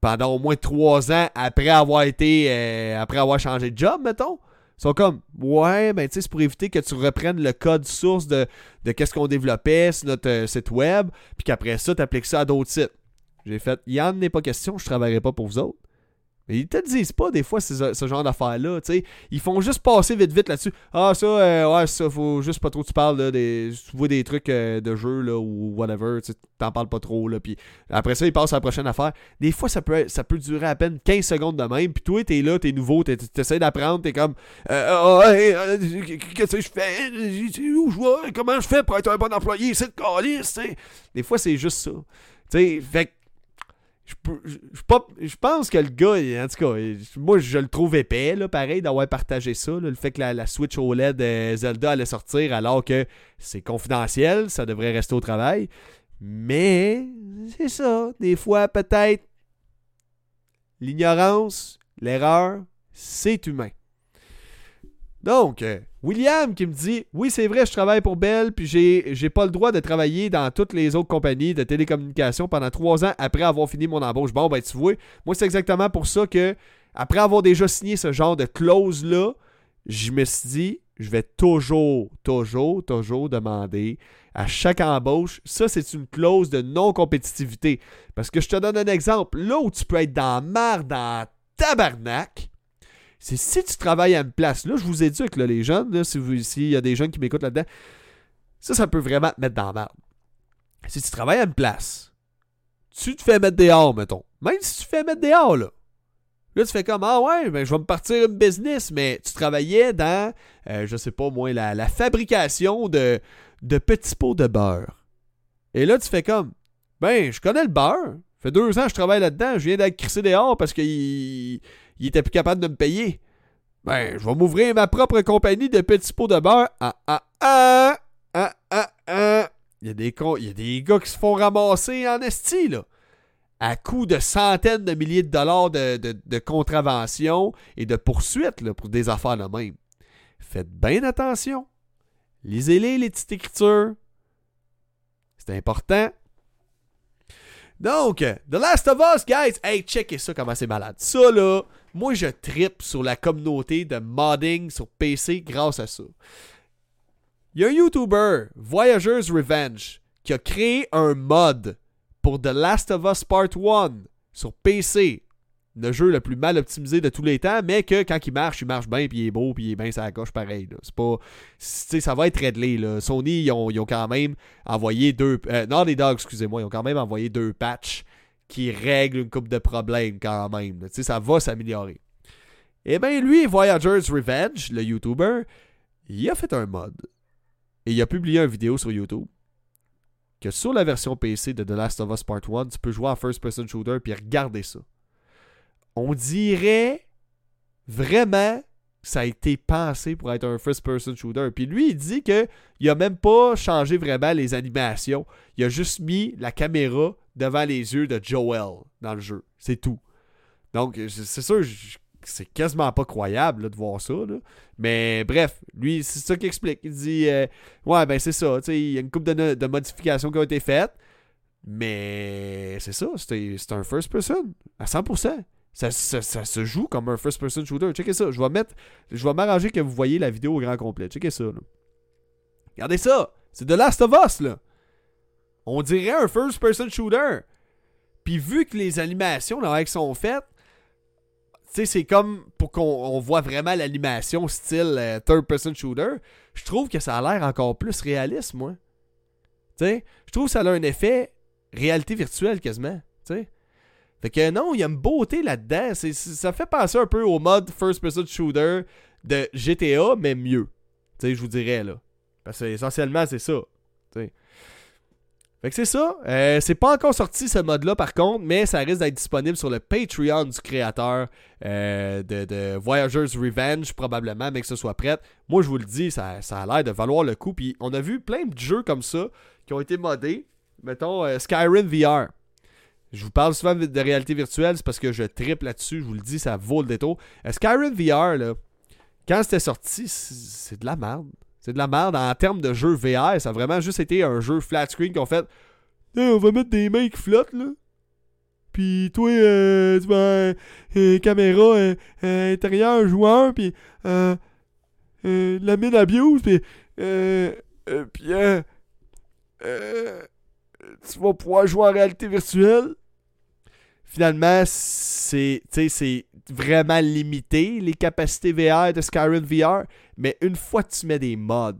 pendant au moins trois ans après avoir été euh, après avoir changé de job, mettons? Sont comme, ouais, ben tu sais, c'est pour éviter que tu reprennes le code source de, de qu'est-ce qu'on développait sur notre euh, site web, puis qu'après ça, tu appliques ça à d'autres sites. J'ai fait, en n'est pas question, je travaillerai pas pour vous autres. Mais ils te disent pas des fois ce, ce genre d'affaires-là. Ils font juste passer vite vite là-dessus. Ah, ça, euh, ouais, ça, faut juste pas trop que tu parles là, des. Tu vois des trucs euh, de jeu là, ou whatever. Tu t'en parles pas trop. Là, puis après ça, ils passent à la prochaine affaire. Des fois, ça peut, ça peut durer à peine 15 secondes de même. Puis toi, t'es là, t'es nouveau, t'essaies d'apprendre, t'es comme. Euh, euh Qu'est-ce que je fais? Où je vois Comment je fais pour être un bon employé? C'est le calice, Des fois, c'est juste ça. Tu sais, fait je, pense que le gars, en tout cas, moi je le trouve épais, là, pareil, d'avoir partagé ça. le fait que la, Switch OLED Zelda allait sortir alors que c'est confidentiel, ça devrait rester au travail. Mais c'est ça, des fois peut-être l'ignorance, l'erreur, c'est humain. Donc, euh, William qui me dit Oui, c'est vrai, je travaille pour Bell, puis j'ai, j'ai pas le droit de travailler dans toutes les autres compagnies de télécommunications pendant trois ans après avoir fini mon embauche. Bon, ben, tu vois, moi, c'est exactement pour ça que, après avoir déjà signé ce genre de clause-là, je me suis dit Je vais toujours, toujours, toujours demander à chaque embauche. Ça, c'est une clause de non-compétitivité. Parce que je te donne un exemple. Là où tu peux être dans marre, dans tabarnak, c'est si tu travailles à une place, là, je vous éduque, là, les jeunes, s'il y a des jeunes qui m'écoutent là-dedans, ça, ça peut vraiment te mettre dans la merde. Si tu travailles à une place, tu te fais mettre dehors, mettons. Même si tu te fais mettre dehors, là. Là, tu fais comme Ah ouais, ben, je vais me partir une business, mais tu travaillais dans, euh, je sais pas moi, la, fabrication de, petits pots de beurre. Et là, tu fais comme Ben, je connais le beurre. Fait deux ans que je travaille là-dedans. Je viens d'être crissé dehors parce qu'il il était plus capable de me payer. Ben, je vais m'ouvrir ma propre compagnie de petits pots de beurre. Ah, ah, ah, ah, ah, ah. Il y, a des gars qui se font ramasser en esti, là. À coût de centaines de milliers de dollars de, de, contraventions et de poursuites là, pour des affaires de même. Faites bien attention. Lisez-les, les petites écritures. C'est important. Donc, The Last of Us, guys. Hey, checkez ça comment c'est malade. Ça, là, moi, je tripe sur la communauté de modding sur PC grâce à ça. Il y a un YouTuber, Voyager's Revenge, qui a créé un mod pour The Last of Us Part 1 sur PC. Le jeu le plus mal optimisé de tous les temps, mais que quand il marche, il marche bien, puis il est beau, puis il est bien ça coche pareil. C'est pas. ça va être réglé. Là. Sony, ils ont, quand même envoyé deux. Non, les dogs, excusez-moi, ils ont quand même envoyé deux patchs qui règlent une coupe de problèmes quand même. sais, ça va s'améliorer. Eh bien, lui, Voyager's Revenge, le YouTuber, il a fait un mod. Et il a publié une vidéo sur YouTube que sur la version PC de The Last of Us Part 1, tu peux jouer en first-person shooter puis regarder ça. On dirait vraiment que ça a été pensé pour être un first-person shooter. Puis lui, il dit qu'il a même pas changé vraiment les animations. Il a juste mis la caméra devant les yeux de Joel dans le jeu. C'est tout. Donc, c'est sûr, c'est quasiment pas croyable de voir ça. Mais bref, lui, c'est ça qu'il explique. Il dit euh, Ouais, ben c'est ça. Il y a une couple de, modifications qui ont été faites. Mais c'est ça. C'est un first person à 100%. Ça, se joue comme un first person shooter. Checkez ça. Je vais mettre. Je vais m'arranger que vous voyez la vidéo au grand complet. Checkez ça. Regardez ça. C'est The Last of Us, là. On dirait un first person shooter. Puis vu que les animations là, sont faites, sais, c'est comme pour qu'on voit vraiment l'animation style euh, third-person shooter. Je trouve que ça a l'air encore plus réaliste, moi. Tu sais, je trouve que ça a un effet réalité virtuelle quasiment. Tu sais. Fait que non, il y a une beauté là-dedans. Ça fait penser un peu au mode first-person shooter de GTA, mais mieux. Tu sais, je vous dirais là. Parce que essentiellement, c'est ça. Tu. Fait que c'est ça. Euh, c'est pas encore sorti ce mode-là par contre, mais ça risque d'être disponible sur le Patreon du créateur euh, de, Voyager's Revenge probablement, mais que ce soit prêt. Moi je vous le dis, ça, a l'air de valoir le coup. Puis on a vu plein de jeux comme ça qui ont été modés. Mettons euh, Skyrim VR. Je vous parle souvent de réalité virtuelle, c'est parce que je triple là-dessus, je vous le dis, ça vaut le détour. Skyrim VR, là, quand c'était sorti, c'est de la merde. C'est de la merde. En termes de jeu VR, ça a vraiment juste été un jeu flat screen qu'on fait. on va mettre des mains qui flottent, là. Puis toi, euh, tu vas euh, caméra euh, intérieure, joueur, puis euh, la mine abuse, puis puis tu vas pouvoir jouer en réalité virtuelle finalement, c'est vraiment limité les capacités VR de Skyrim VR. Mais une fois que tu mets des mods,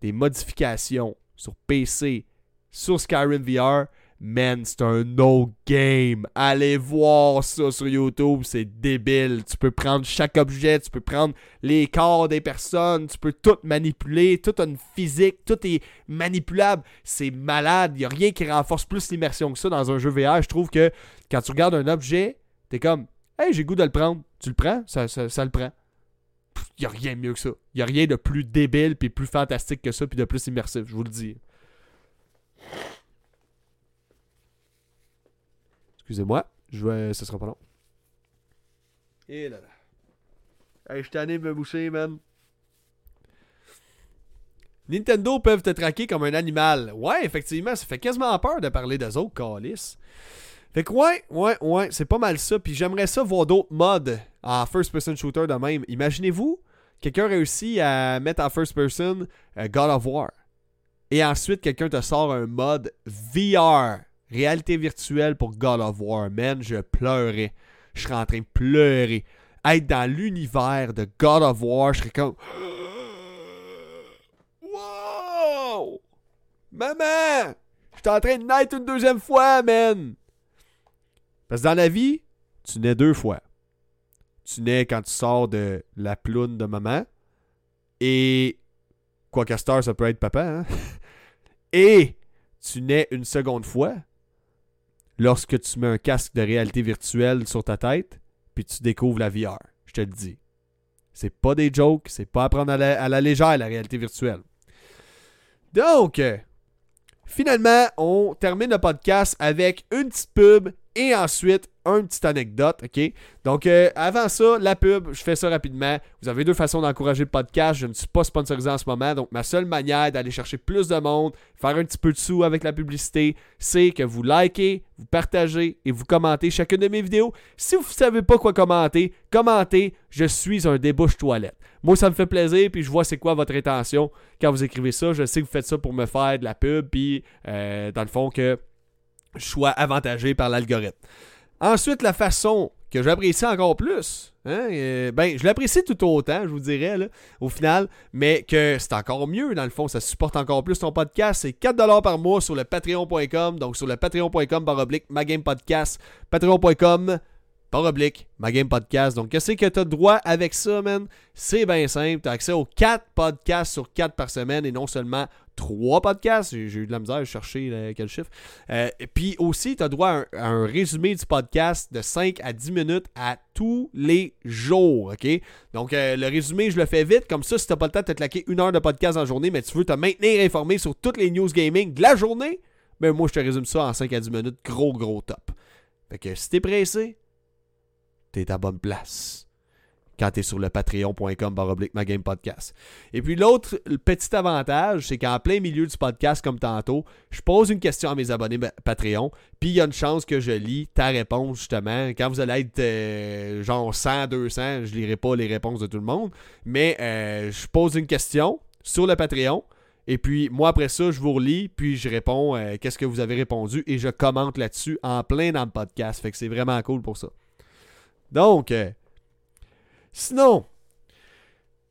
des modifications sur PC, sur Skyrim VR, Man, c'est un no game. Allez voir ça sur YouTube, c'est débile. Tu peux prendre chaque objet, tu peux prendre les corps des personnes, tu peux tout manipuler, tout a une physique, tout est manipulable. C'est malade. Il a rien qui renforce plus l'immersion que ça dans un jeu VR. Je trouve que quand tu regardes un objet, t'es comme Hey, j'ai goût de le prendre. Tu le prends, ça, ça, le prend. Il a rien de mieux que ça. Il a rien de plus débile puis plus fantastique que ça puis de plus immersif, je vous le dis. Excusez-moi, je vais... ce sera pas long. Et là là. Hey, je t'en de me boucher, man. Nintendo peuvent te traquer comme un animal. Ouais, effectivement, ça fait quasiment peur de parler d'eux autres, Calis. Fait que ouais, ouais, ouais, c'est pas mal ça. Puis j'aimerais ça voir d'autres mods en first-person shooter de même. Imaginez-vous, quelqu'un réussit à mettre en first-person euh, God of War. Et ensuite, quelqu'un te sort un mode VR réalité virtuelle pour God of War, man, je pleurais. Je serais en train de pleurer. Être dans l'univers de God of War, je serais comme. Wow! Maman! Je suis en train de naître une deuxième fois, man! Parce que dans la vie, tu nais deux fois. Tu nais quand tu sors de la ploune de maman. Et. Quoi star, ça peut être papa, hein? Et tu nais une seconde fois lorsque tu mets un casque de réalité virtuelle sur ta tête, puis tu découvres la VR. Je te le dis. C'est pas des jokes, c'est pas à prendre à la, légère la réalité virtuelle. Donc, finalement, on termine le podcast avec une petite pub Et ensuite, une petite anecdote, OK? Donc, euh, avant ça, la pub, je fais ça rapidement. Vous avez deux façons d'encourager le podcast. Je ne suis pas sponsorisé en ce moment. Donc, ma seule manière d'aller chercher plus de monde, faire un petit peu de sous avec la publicité, c'est que vous likez, vous partagez et vous commentez chacune de mes vidéos. Si vous ne savez pas quoi commenter, commentez « Je suis un débouche toilette ». Moi, ça me fait plaisir, puis je vois c'est quoi votre intention quand vous écrivez ça. Je sais que vous faites ça pour me faire de la pub, puis euh, dans le fond que sois avantagé par l'algorithme. Ensuite, la façon que j'apprécie encore plus, hein, euh, ben, je l'apprécie tout autant, je vous dirais, au final, mais que c'est encore mieux, dans le fond, ça supporte encore plus ton podcast. C'est 4$ par mois sur le patreon.com, donc sur le patreon.com baroblique magamepodcast, patreon.com par oblique, ma game podcast. Donc, qu'est-ce que tu as droit avec ça, man? C'est bien simple. Tu as accès aux 4 podcasts sur 4 par semaine et non seulement 3 podcasts. J'ai eu de la misère à chercher quel chiffre. Euh, puis aussi, tu as droit à un, résumé du podcast de 5 à 10 minutes à tous les jours. OK? Donc, euh, le résumé, je le fais vite. Comme ça, si tu pas le temps de te claquer une heure de podcast en journée, mais tu veux te maintenir informé sur toutes les news gaming de la journée, ben moi, je te résume ça en 5 à 10 minutes. Gros, gros top. Fait que si t'es pressé, t'es à bonne place. Quand t'es sur le patreon.com baroblique ma game podcast. Et puis l'autre petit avantage, c'est qu'en plein milieu du podcast, comme tantôt, je pose une question à mes abonnés Patreon, puis il y a une chance que je lis ta réponse justement. Quand vous allez être euh, genre 100, 200, je lirai pas les réponses de tout le monde, mais euh, je pose une question sur le Patreon. Et puis, moi, après ça, je vous relis, puis je réponds euh, qu'est-ce que vous avez répondu et je commente là-dessus en plein dans le podcast. Fait que c'est vraiment cool pour ça. Donc, sinon,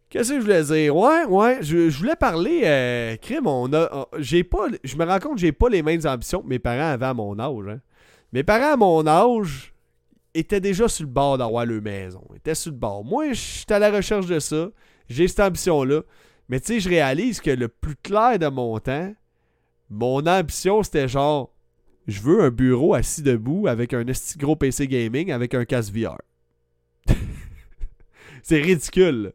qu'est-ce que je voulais dire? Ouais, ouais, je, voulais parler, euh, crime, on a, j'ai pas, je me rends compte que j'ai pas les mêmes ambitions que mes parents avaient à mon âge. Hein. Mes parents à mon âge étaient déjà sur le bord d'avoir leur maison. Ils étaient sur le bord. Moi, je suis à la recherche de ça. J'ai cette ambition-là. Mais tu sais, je réalise que le plus clair de mon temps, mon ambition, c'était genre, je veux un bureau assis debout avec un gros PC gaming avec un casque VR. C'est ridicule.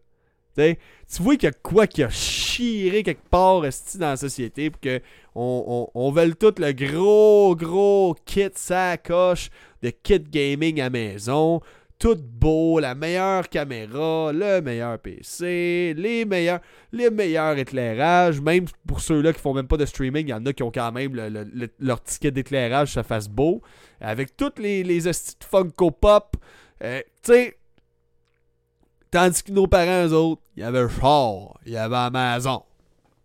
tu vois qu'il y a quoi qui a chiré quelque part dans la société pour que on, on, veut tout le gros, gros kit sacoche de kit gaming à maison. Tout beau, la meilleure caméra, le meilleur PC, les meilleurs, les meilleurs éclairages. Même pour ceux-là qui font même pas de streaming, il y en a qui ont quand même leur ticket d'éclairage, ça fasse beau. Avec toutes les, les Funko Pop, euh, tu sais, tandis que nos parents, eux autres, il y avait le char, il y avait la maison.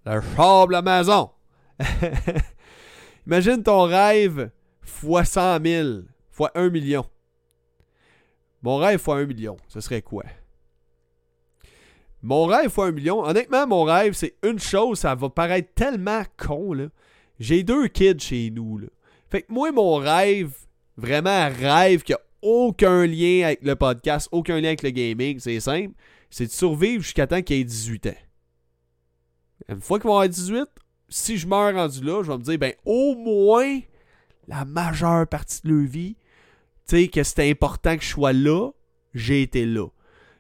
Le char la maison. Imagine ton rêve fois 100 000, fois 1 million. Mon rêve fois 1 million, ce serait quoi? Mon rêve fois 1 million, honnêtement, mon rêve, c'est une chose, ça va paraître tellement con. J'ai deux kids chez nous, là. Fait que moi, mon rêve, vraiment rêve qui a aucun lien avec le podcast, aucun lien avec le gaming, c'est simple, c'est de survivre jusqu'à temps qu'il ait 18 ans. Une fois qu'ils vont avoir 18, si je meurs rendu là, je vais me dire, ben au moins la majeure partie de leur vie, tu sais, que c'était important que je sois là, j'ai été là.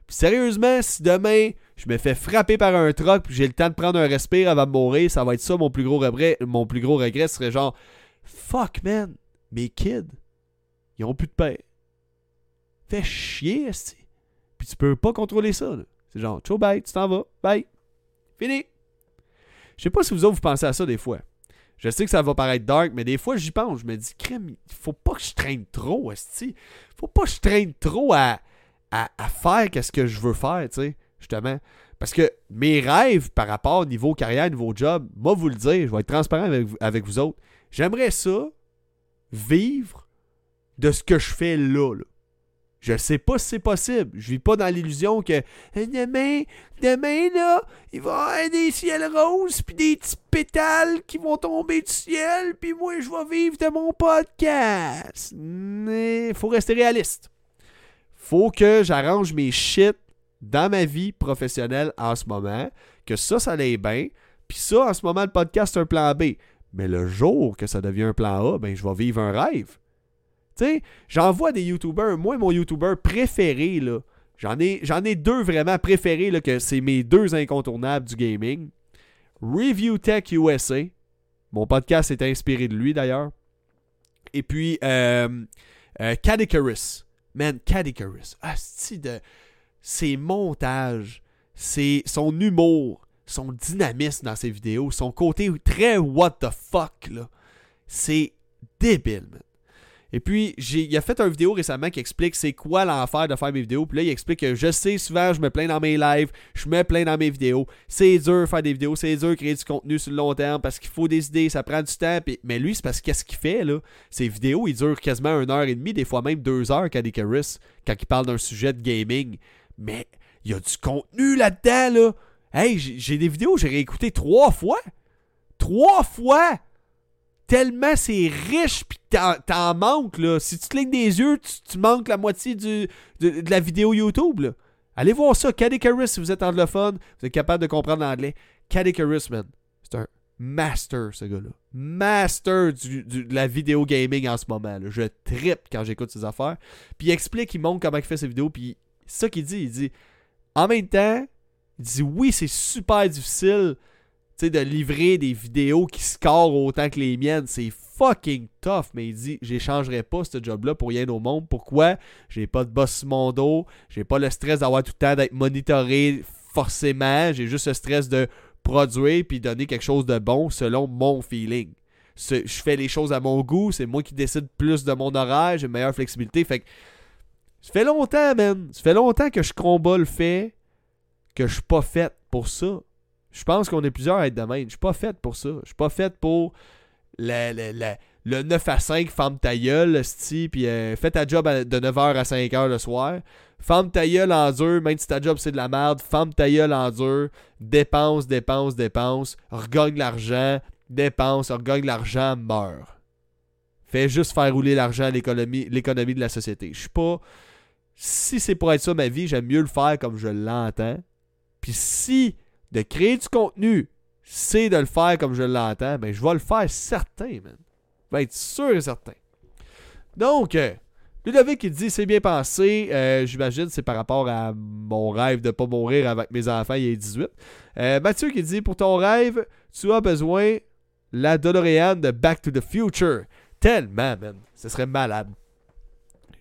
Puis sérieusement, si demain je me fais frapper par un truck puis j'ai le temps de prendre un respire avant de mourir, ça va être ça mon plus gros regret. Mon plus gros regret serait genre Fuck man, mes kids, ils ont plus de paix Chier, esti. Puis tu peux pas contrôler ça. C'est genre, ciao, bye, tu t'en vas, bye. Fini. Je sais pas si vous autres vous pensez à ça des fois. Je sais que ça va paraître dark, mais des fois j'y pense. Je me dis, crème, il faut pas que je traîne trop, esti. Faut pas que je traîne trop à, à, faire qu'est-ce que je veux faire, tu sais, justement. Parce que mes rêves par rapport au niveau carrière, niveau job, moi vous le dire, je vais être transparent avec, avec vous autres. J'aimerais ça vivre de ce que je fais là. là. Je sais pas si c'est possible. Je vis pas dans l'illusion que demain, demain là, il va y avoir des ciels roses puis des petits pétales qui vont tomber du ciel puis moi je vais vivre de mon podcast. Il faut rester réaliste. Faut que j'arrange mes shit dans ma vie professionnelle en ce moment, que ça ça allait bien, puis ça en ce moment le podcast c'est un plan B. Mais le jour que ça devient un plan A, ben je vais vivre un rêve. Tu sais, j'en vois des YouTubers. Moi, mon YouTuber préféré, là, j'en ai, j'en ai deux vraiment préférés, là, que c'est mes deux incontournables du gaming. Review Tech USA. Mon podcast est inspiré de lui, d'ailleurs. Et puis, euh, Euh. Man, Cadicarus. De ses montages, son humour, son dynamisme dans ses vidéos, son côté très what the fuck, là. C'est débile, man. Et puis, il a fait une vidéo récemment qui explique c'est quoi l'enfer de faire mes vidéos. Puis là, il explique que je sais souvent, je me plains dans mes lives, je me plains dans mes vidéos. C'est dur faire des vidéos, c'est dur créer du contenu sur le long terme parce qu'il faut des idées, ça prend du temps. Mais lui, c'est parce qu'est-ce qu'il fait, là? Ses vidéos, ils durent quasiment une heure et demie, des fois même deux heures, Cadicaris, quand il parle d'un sujet de gaming. Mais il y a du contenu là-dedans, là. Hey, j'ai des vidéos, j'ai réécouté trois fois. Trois fois! Tellement c'est riche puis t'en manques là. Si tu te lignes des yeux, tu, manques la moitié du, de, la vidéo YouTube là. Allez voir ça, Cadicarus si vous êtes anglophone, vous êtes capable de comprendre l'anglais. Cadicarus, man. C'est un master ce gars-là. Master du, de la vidéo gaming en ce moment. Là. Je trippe quand j'écoute ses affaires. Puis il explique, il montre comment il fait ses vidéos. Puis ça qu'il dit. Il dit en même temps, il dit oui, c'est super difficile de livrer des vidéos qui scorent autant que les miennes, c'est fucking tough. Mais il dit, j'échangerai pas ce job-là pour rien au monde. Pourquoi? J'ai pas de boss sur. J'ai pas le stress d'avoir tout le temps d'être monitoré forcément. J'ai juste le stress de produire puis donner quelque chose de bon selon mon feeling. je fais les choses à mon goût. C'est moi qui décide plus de mon horaire. J'ai une meilleure flexibilité. Fait que ça fait longtemps, man. Ça fait longtemps que je combat le fait que je suis pas fait pour ça. Je pense qu'on est plusieurs à être de même. Je suis pas faite pour ça. Je suis pas faite pour le, le 9 à 5, femme ta gueule, puis euh, fais ta job de 9h à 5h le soir. Femme ta gueule en dur, même si ta job c'est de la merde, femme ta gueule en dur, dépense, dépense, dépense, regagne l'argent, dépense, regagne l'argent, meurt. Fais juste faire rouler l'argent à l'économie, l'économie de la société. Je suis pas. Si c'est pour être ça ma vie, j'aime mieux le faire comme je l'entends. Puis si de créer du contenu, c'est de le faire comme je l'entends, mais ben, je vais le faire certain, man. Je vais être sûr et certain. Donc, euh, Ludovic qui dit c'est bien pensé. Euh, j'imagine c'est par rapport à mon rêve de ne pas mourir avec mes enfants, il est 18. Euh, Mathieu qui dit pour ton rêve, tu as besoin la DeLorean de Back to the Future. Tellement, man. Ce serait malade.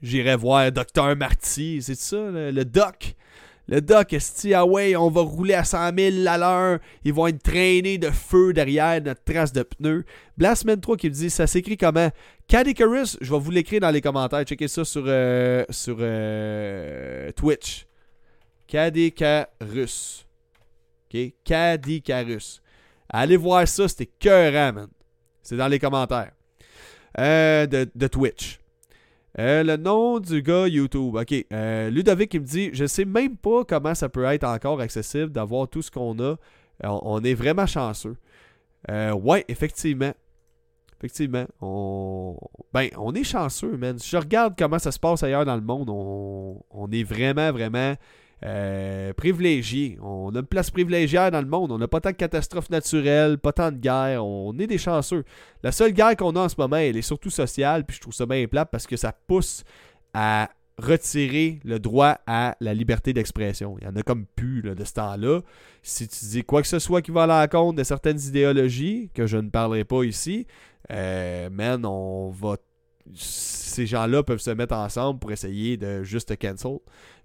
J'irais voir Dr. Marty, c'est ça, le doc? Le doc, est ah on va rouler à 100 000 à l'heure. Ils vont être traînés de feu derrière notre trace de pneus. Blastman 3 qui me dit, ça s'écrit comment? Cadicarus, je vais vous l'écrire dans les commentaires. Checkez ça sur, euh, sur euh, Twitch. Cadicarus. OK? Cadicarus. Allez voir ça, c'était cœur, man. C'est dans les commentaires. Euh, de Twitch. Euh, le nom du gars YouTube. Ok. Euh, Ludovic me dit Je sais même pas comment ça peut être encore accessible d'avoir tout ce qu'on a. Euh, on, est vraiment chanceux. ouais, effectivement. Effectivement. On... Ben, on est chanceux, man. Si je regarde comment ça se passe ailleurs dans le monde, on, on est vraiment, vraiment euh, privilégié. On a une place privilégiée dans le monde. On n'a pas tant de catastrophes naturelles, pas tant de guerres. On est des chanceux. La seule guerre qu'on a en ce moment, elle est surtout sociale. Puis je trouve ça bien plat parce que ça pousse à retirer le droit à la liberté d'expression. Il y en a comme plus de ce temps-là. Si tu dis quoi que ce soit qui va à l'encontre de certaines idéologies, que je ne parlerai pas ici, euh, man, on va ces gens-là peuvent se mettre ensemble pour essayer de juste cancel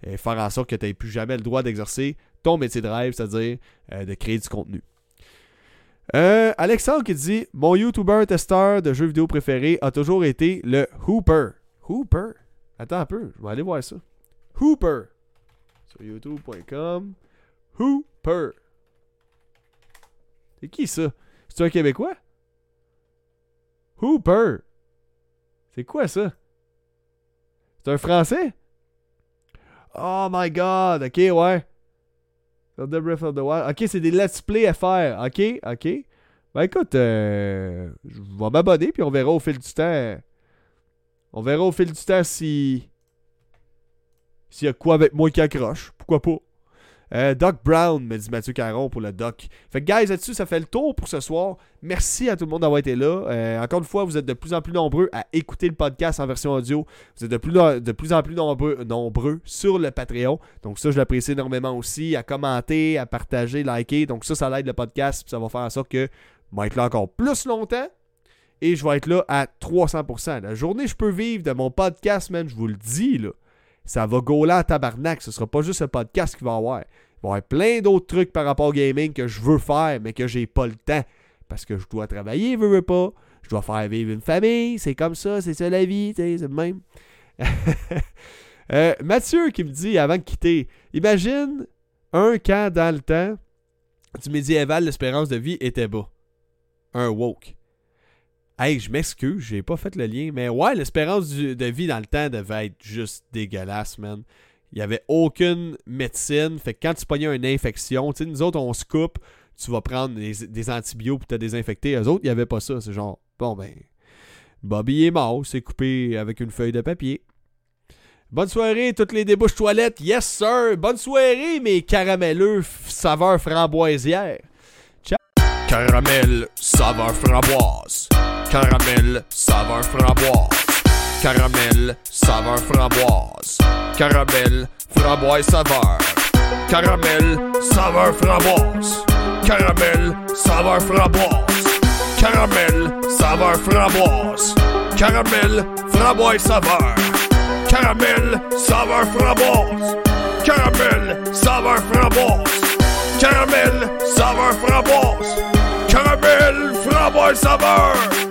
et faire en sorte que tu n'aies plus jamais le droit d'exercer ton métier de rêve, c'est-à-dire euh, de créer du contenu. Euh, Alexandre qui dit Mon YouTuber testeur de jeux vidéo préféré a toujours été le Hooper. Hooper? Attends un peu, je vais aller voir ça. Hooper sur youtube.com. Hooper. C'est qui ça? C'est un Québécois? Hooper. C'est quoi ça? C'est un français? Oh my god, ok, ouais. The Breath of the. Ok, c'est des let's play à faire. Ok, ok. Ben écoute, euh, je vais m'abonner puis on verra au fil du temps. On verra au fil du temps si. S'il y a quoi avec moi qui accroche. Pourquoi pas? Euh, Doc Brown, me dit Mathieu Caron pour le Doc. Fait que, guys, là-dessus, ça fait le tour pour ce soir. Merci à tout le monde d'avoir été là. Euh, encore une fois, vous êtes de plus en plus nombreux à écouter le podcast en version audio. Vous êtes de plus, en plus nombreux, sur le Patreon. Donc, ça, je l'apprécie énormément aussi. À commenter, à partager, liker. Donc, ça, ça l'aide le podcast. ça va faire en sorte que je vais être là encore plus longtemps. et je vais être là à 300%. La journée je peux vivre de mon podcast, man, je vous le dis, là, ça va gauler à tabarnak. Ce sera pas juste un podcast qu'il va avoir. Il va y avoir plein d'autres trucs par rapport au gaming que je veux faire, mais que j'ai pas le temps. Parce que je dois travailler, je veux pas. Je dois faire vivre une famille. C'est comme ça, c'est ça la vie, c'est le même. Euh, Mathieu qui me dit avant de quitter Imagine un quand dans le temps du médiéval, l'espérance de vie était bas. Un woke. Hey, je m'excuse, j'ai pas fait le lien, mais ouais, l'espérance de vie dans le temps devait être juste dégueulasse, man. Il y avait aucune médecine, fait que quand tu pognais une infection, tu sais, nous autres, on se coupe, tu vas prendre des, antibiotiques pour te désinfecter. Eux autres, il n'y avait pas ça. C'est genre, bon ben, Bobby est mort, c'est coupé avec une feuille de papier. Bonne soirée, toutes les débouches toilettes. Yes, sir. Bonne soirée, mes caramelleux saveur framboisière. Ciao. Caramel saveur framboise. Caramel saveur framboise. Caramel saveur framboise. Caramel framboise saveur. Caramel saveur framboise. Caramel saveur framboise. Caramel saveur framboise. Caramel framboise saveur. Caramel, saveur framboise. Caramel, saveur framboise. Caramel, saveur framboise. Caramel, framboise saveur.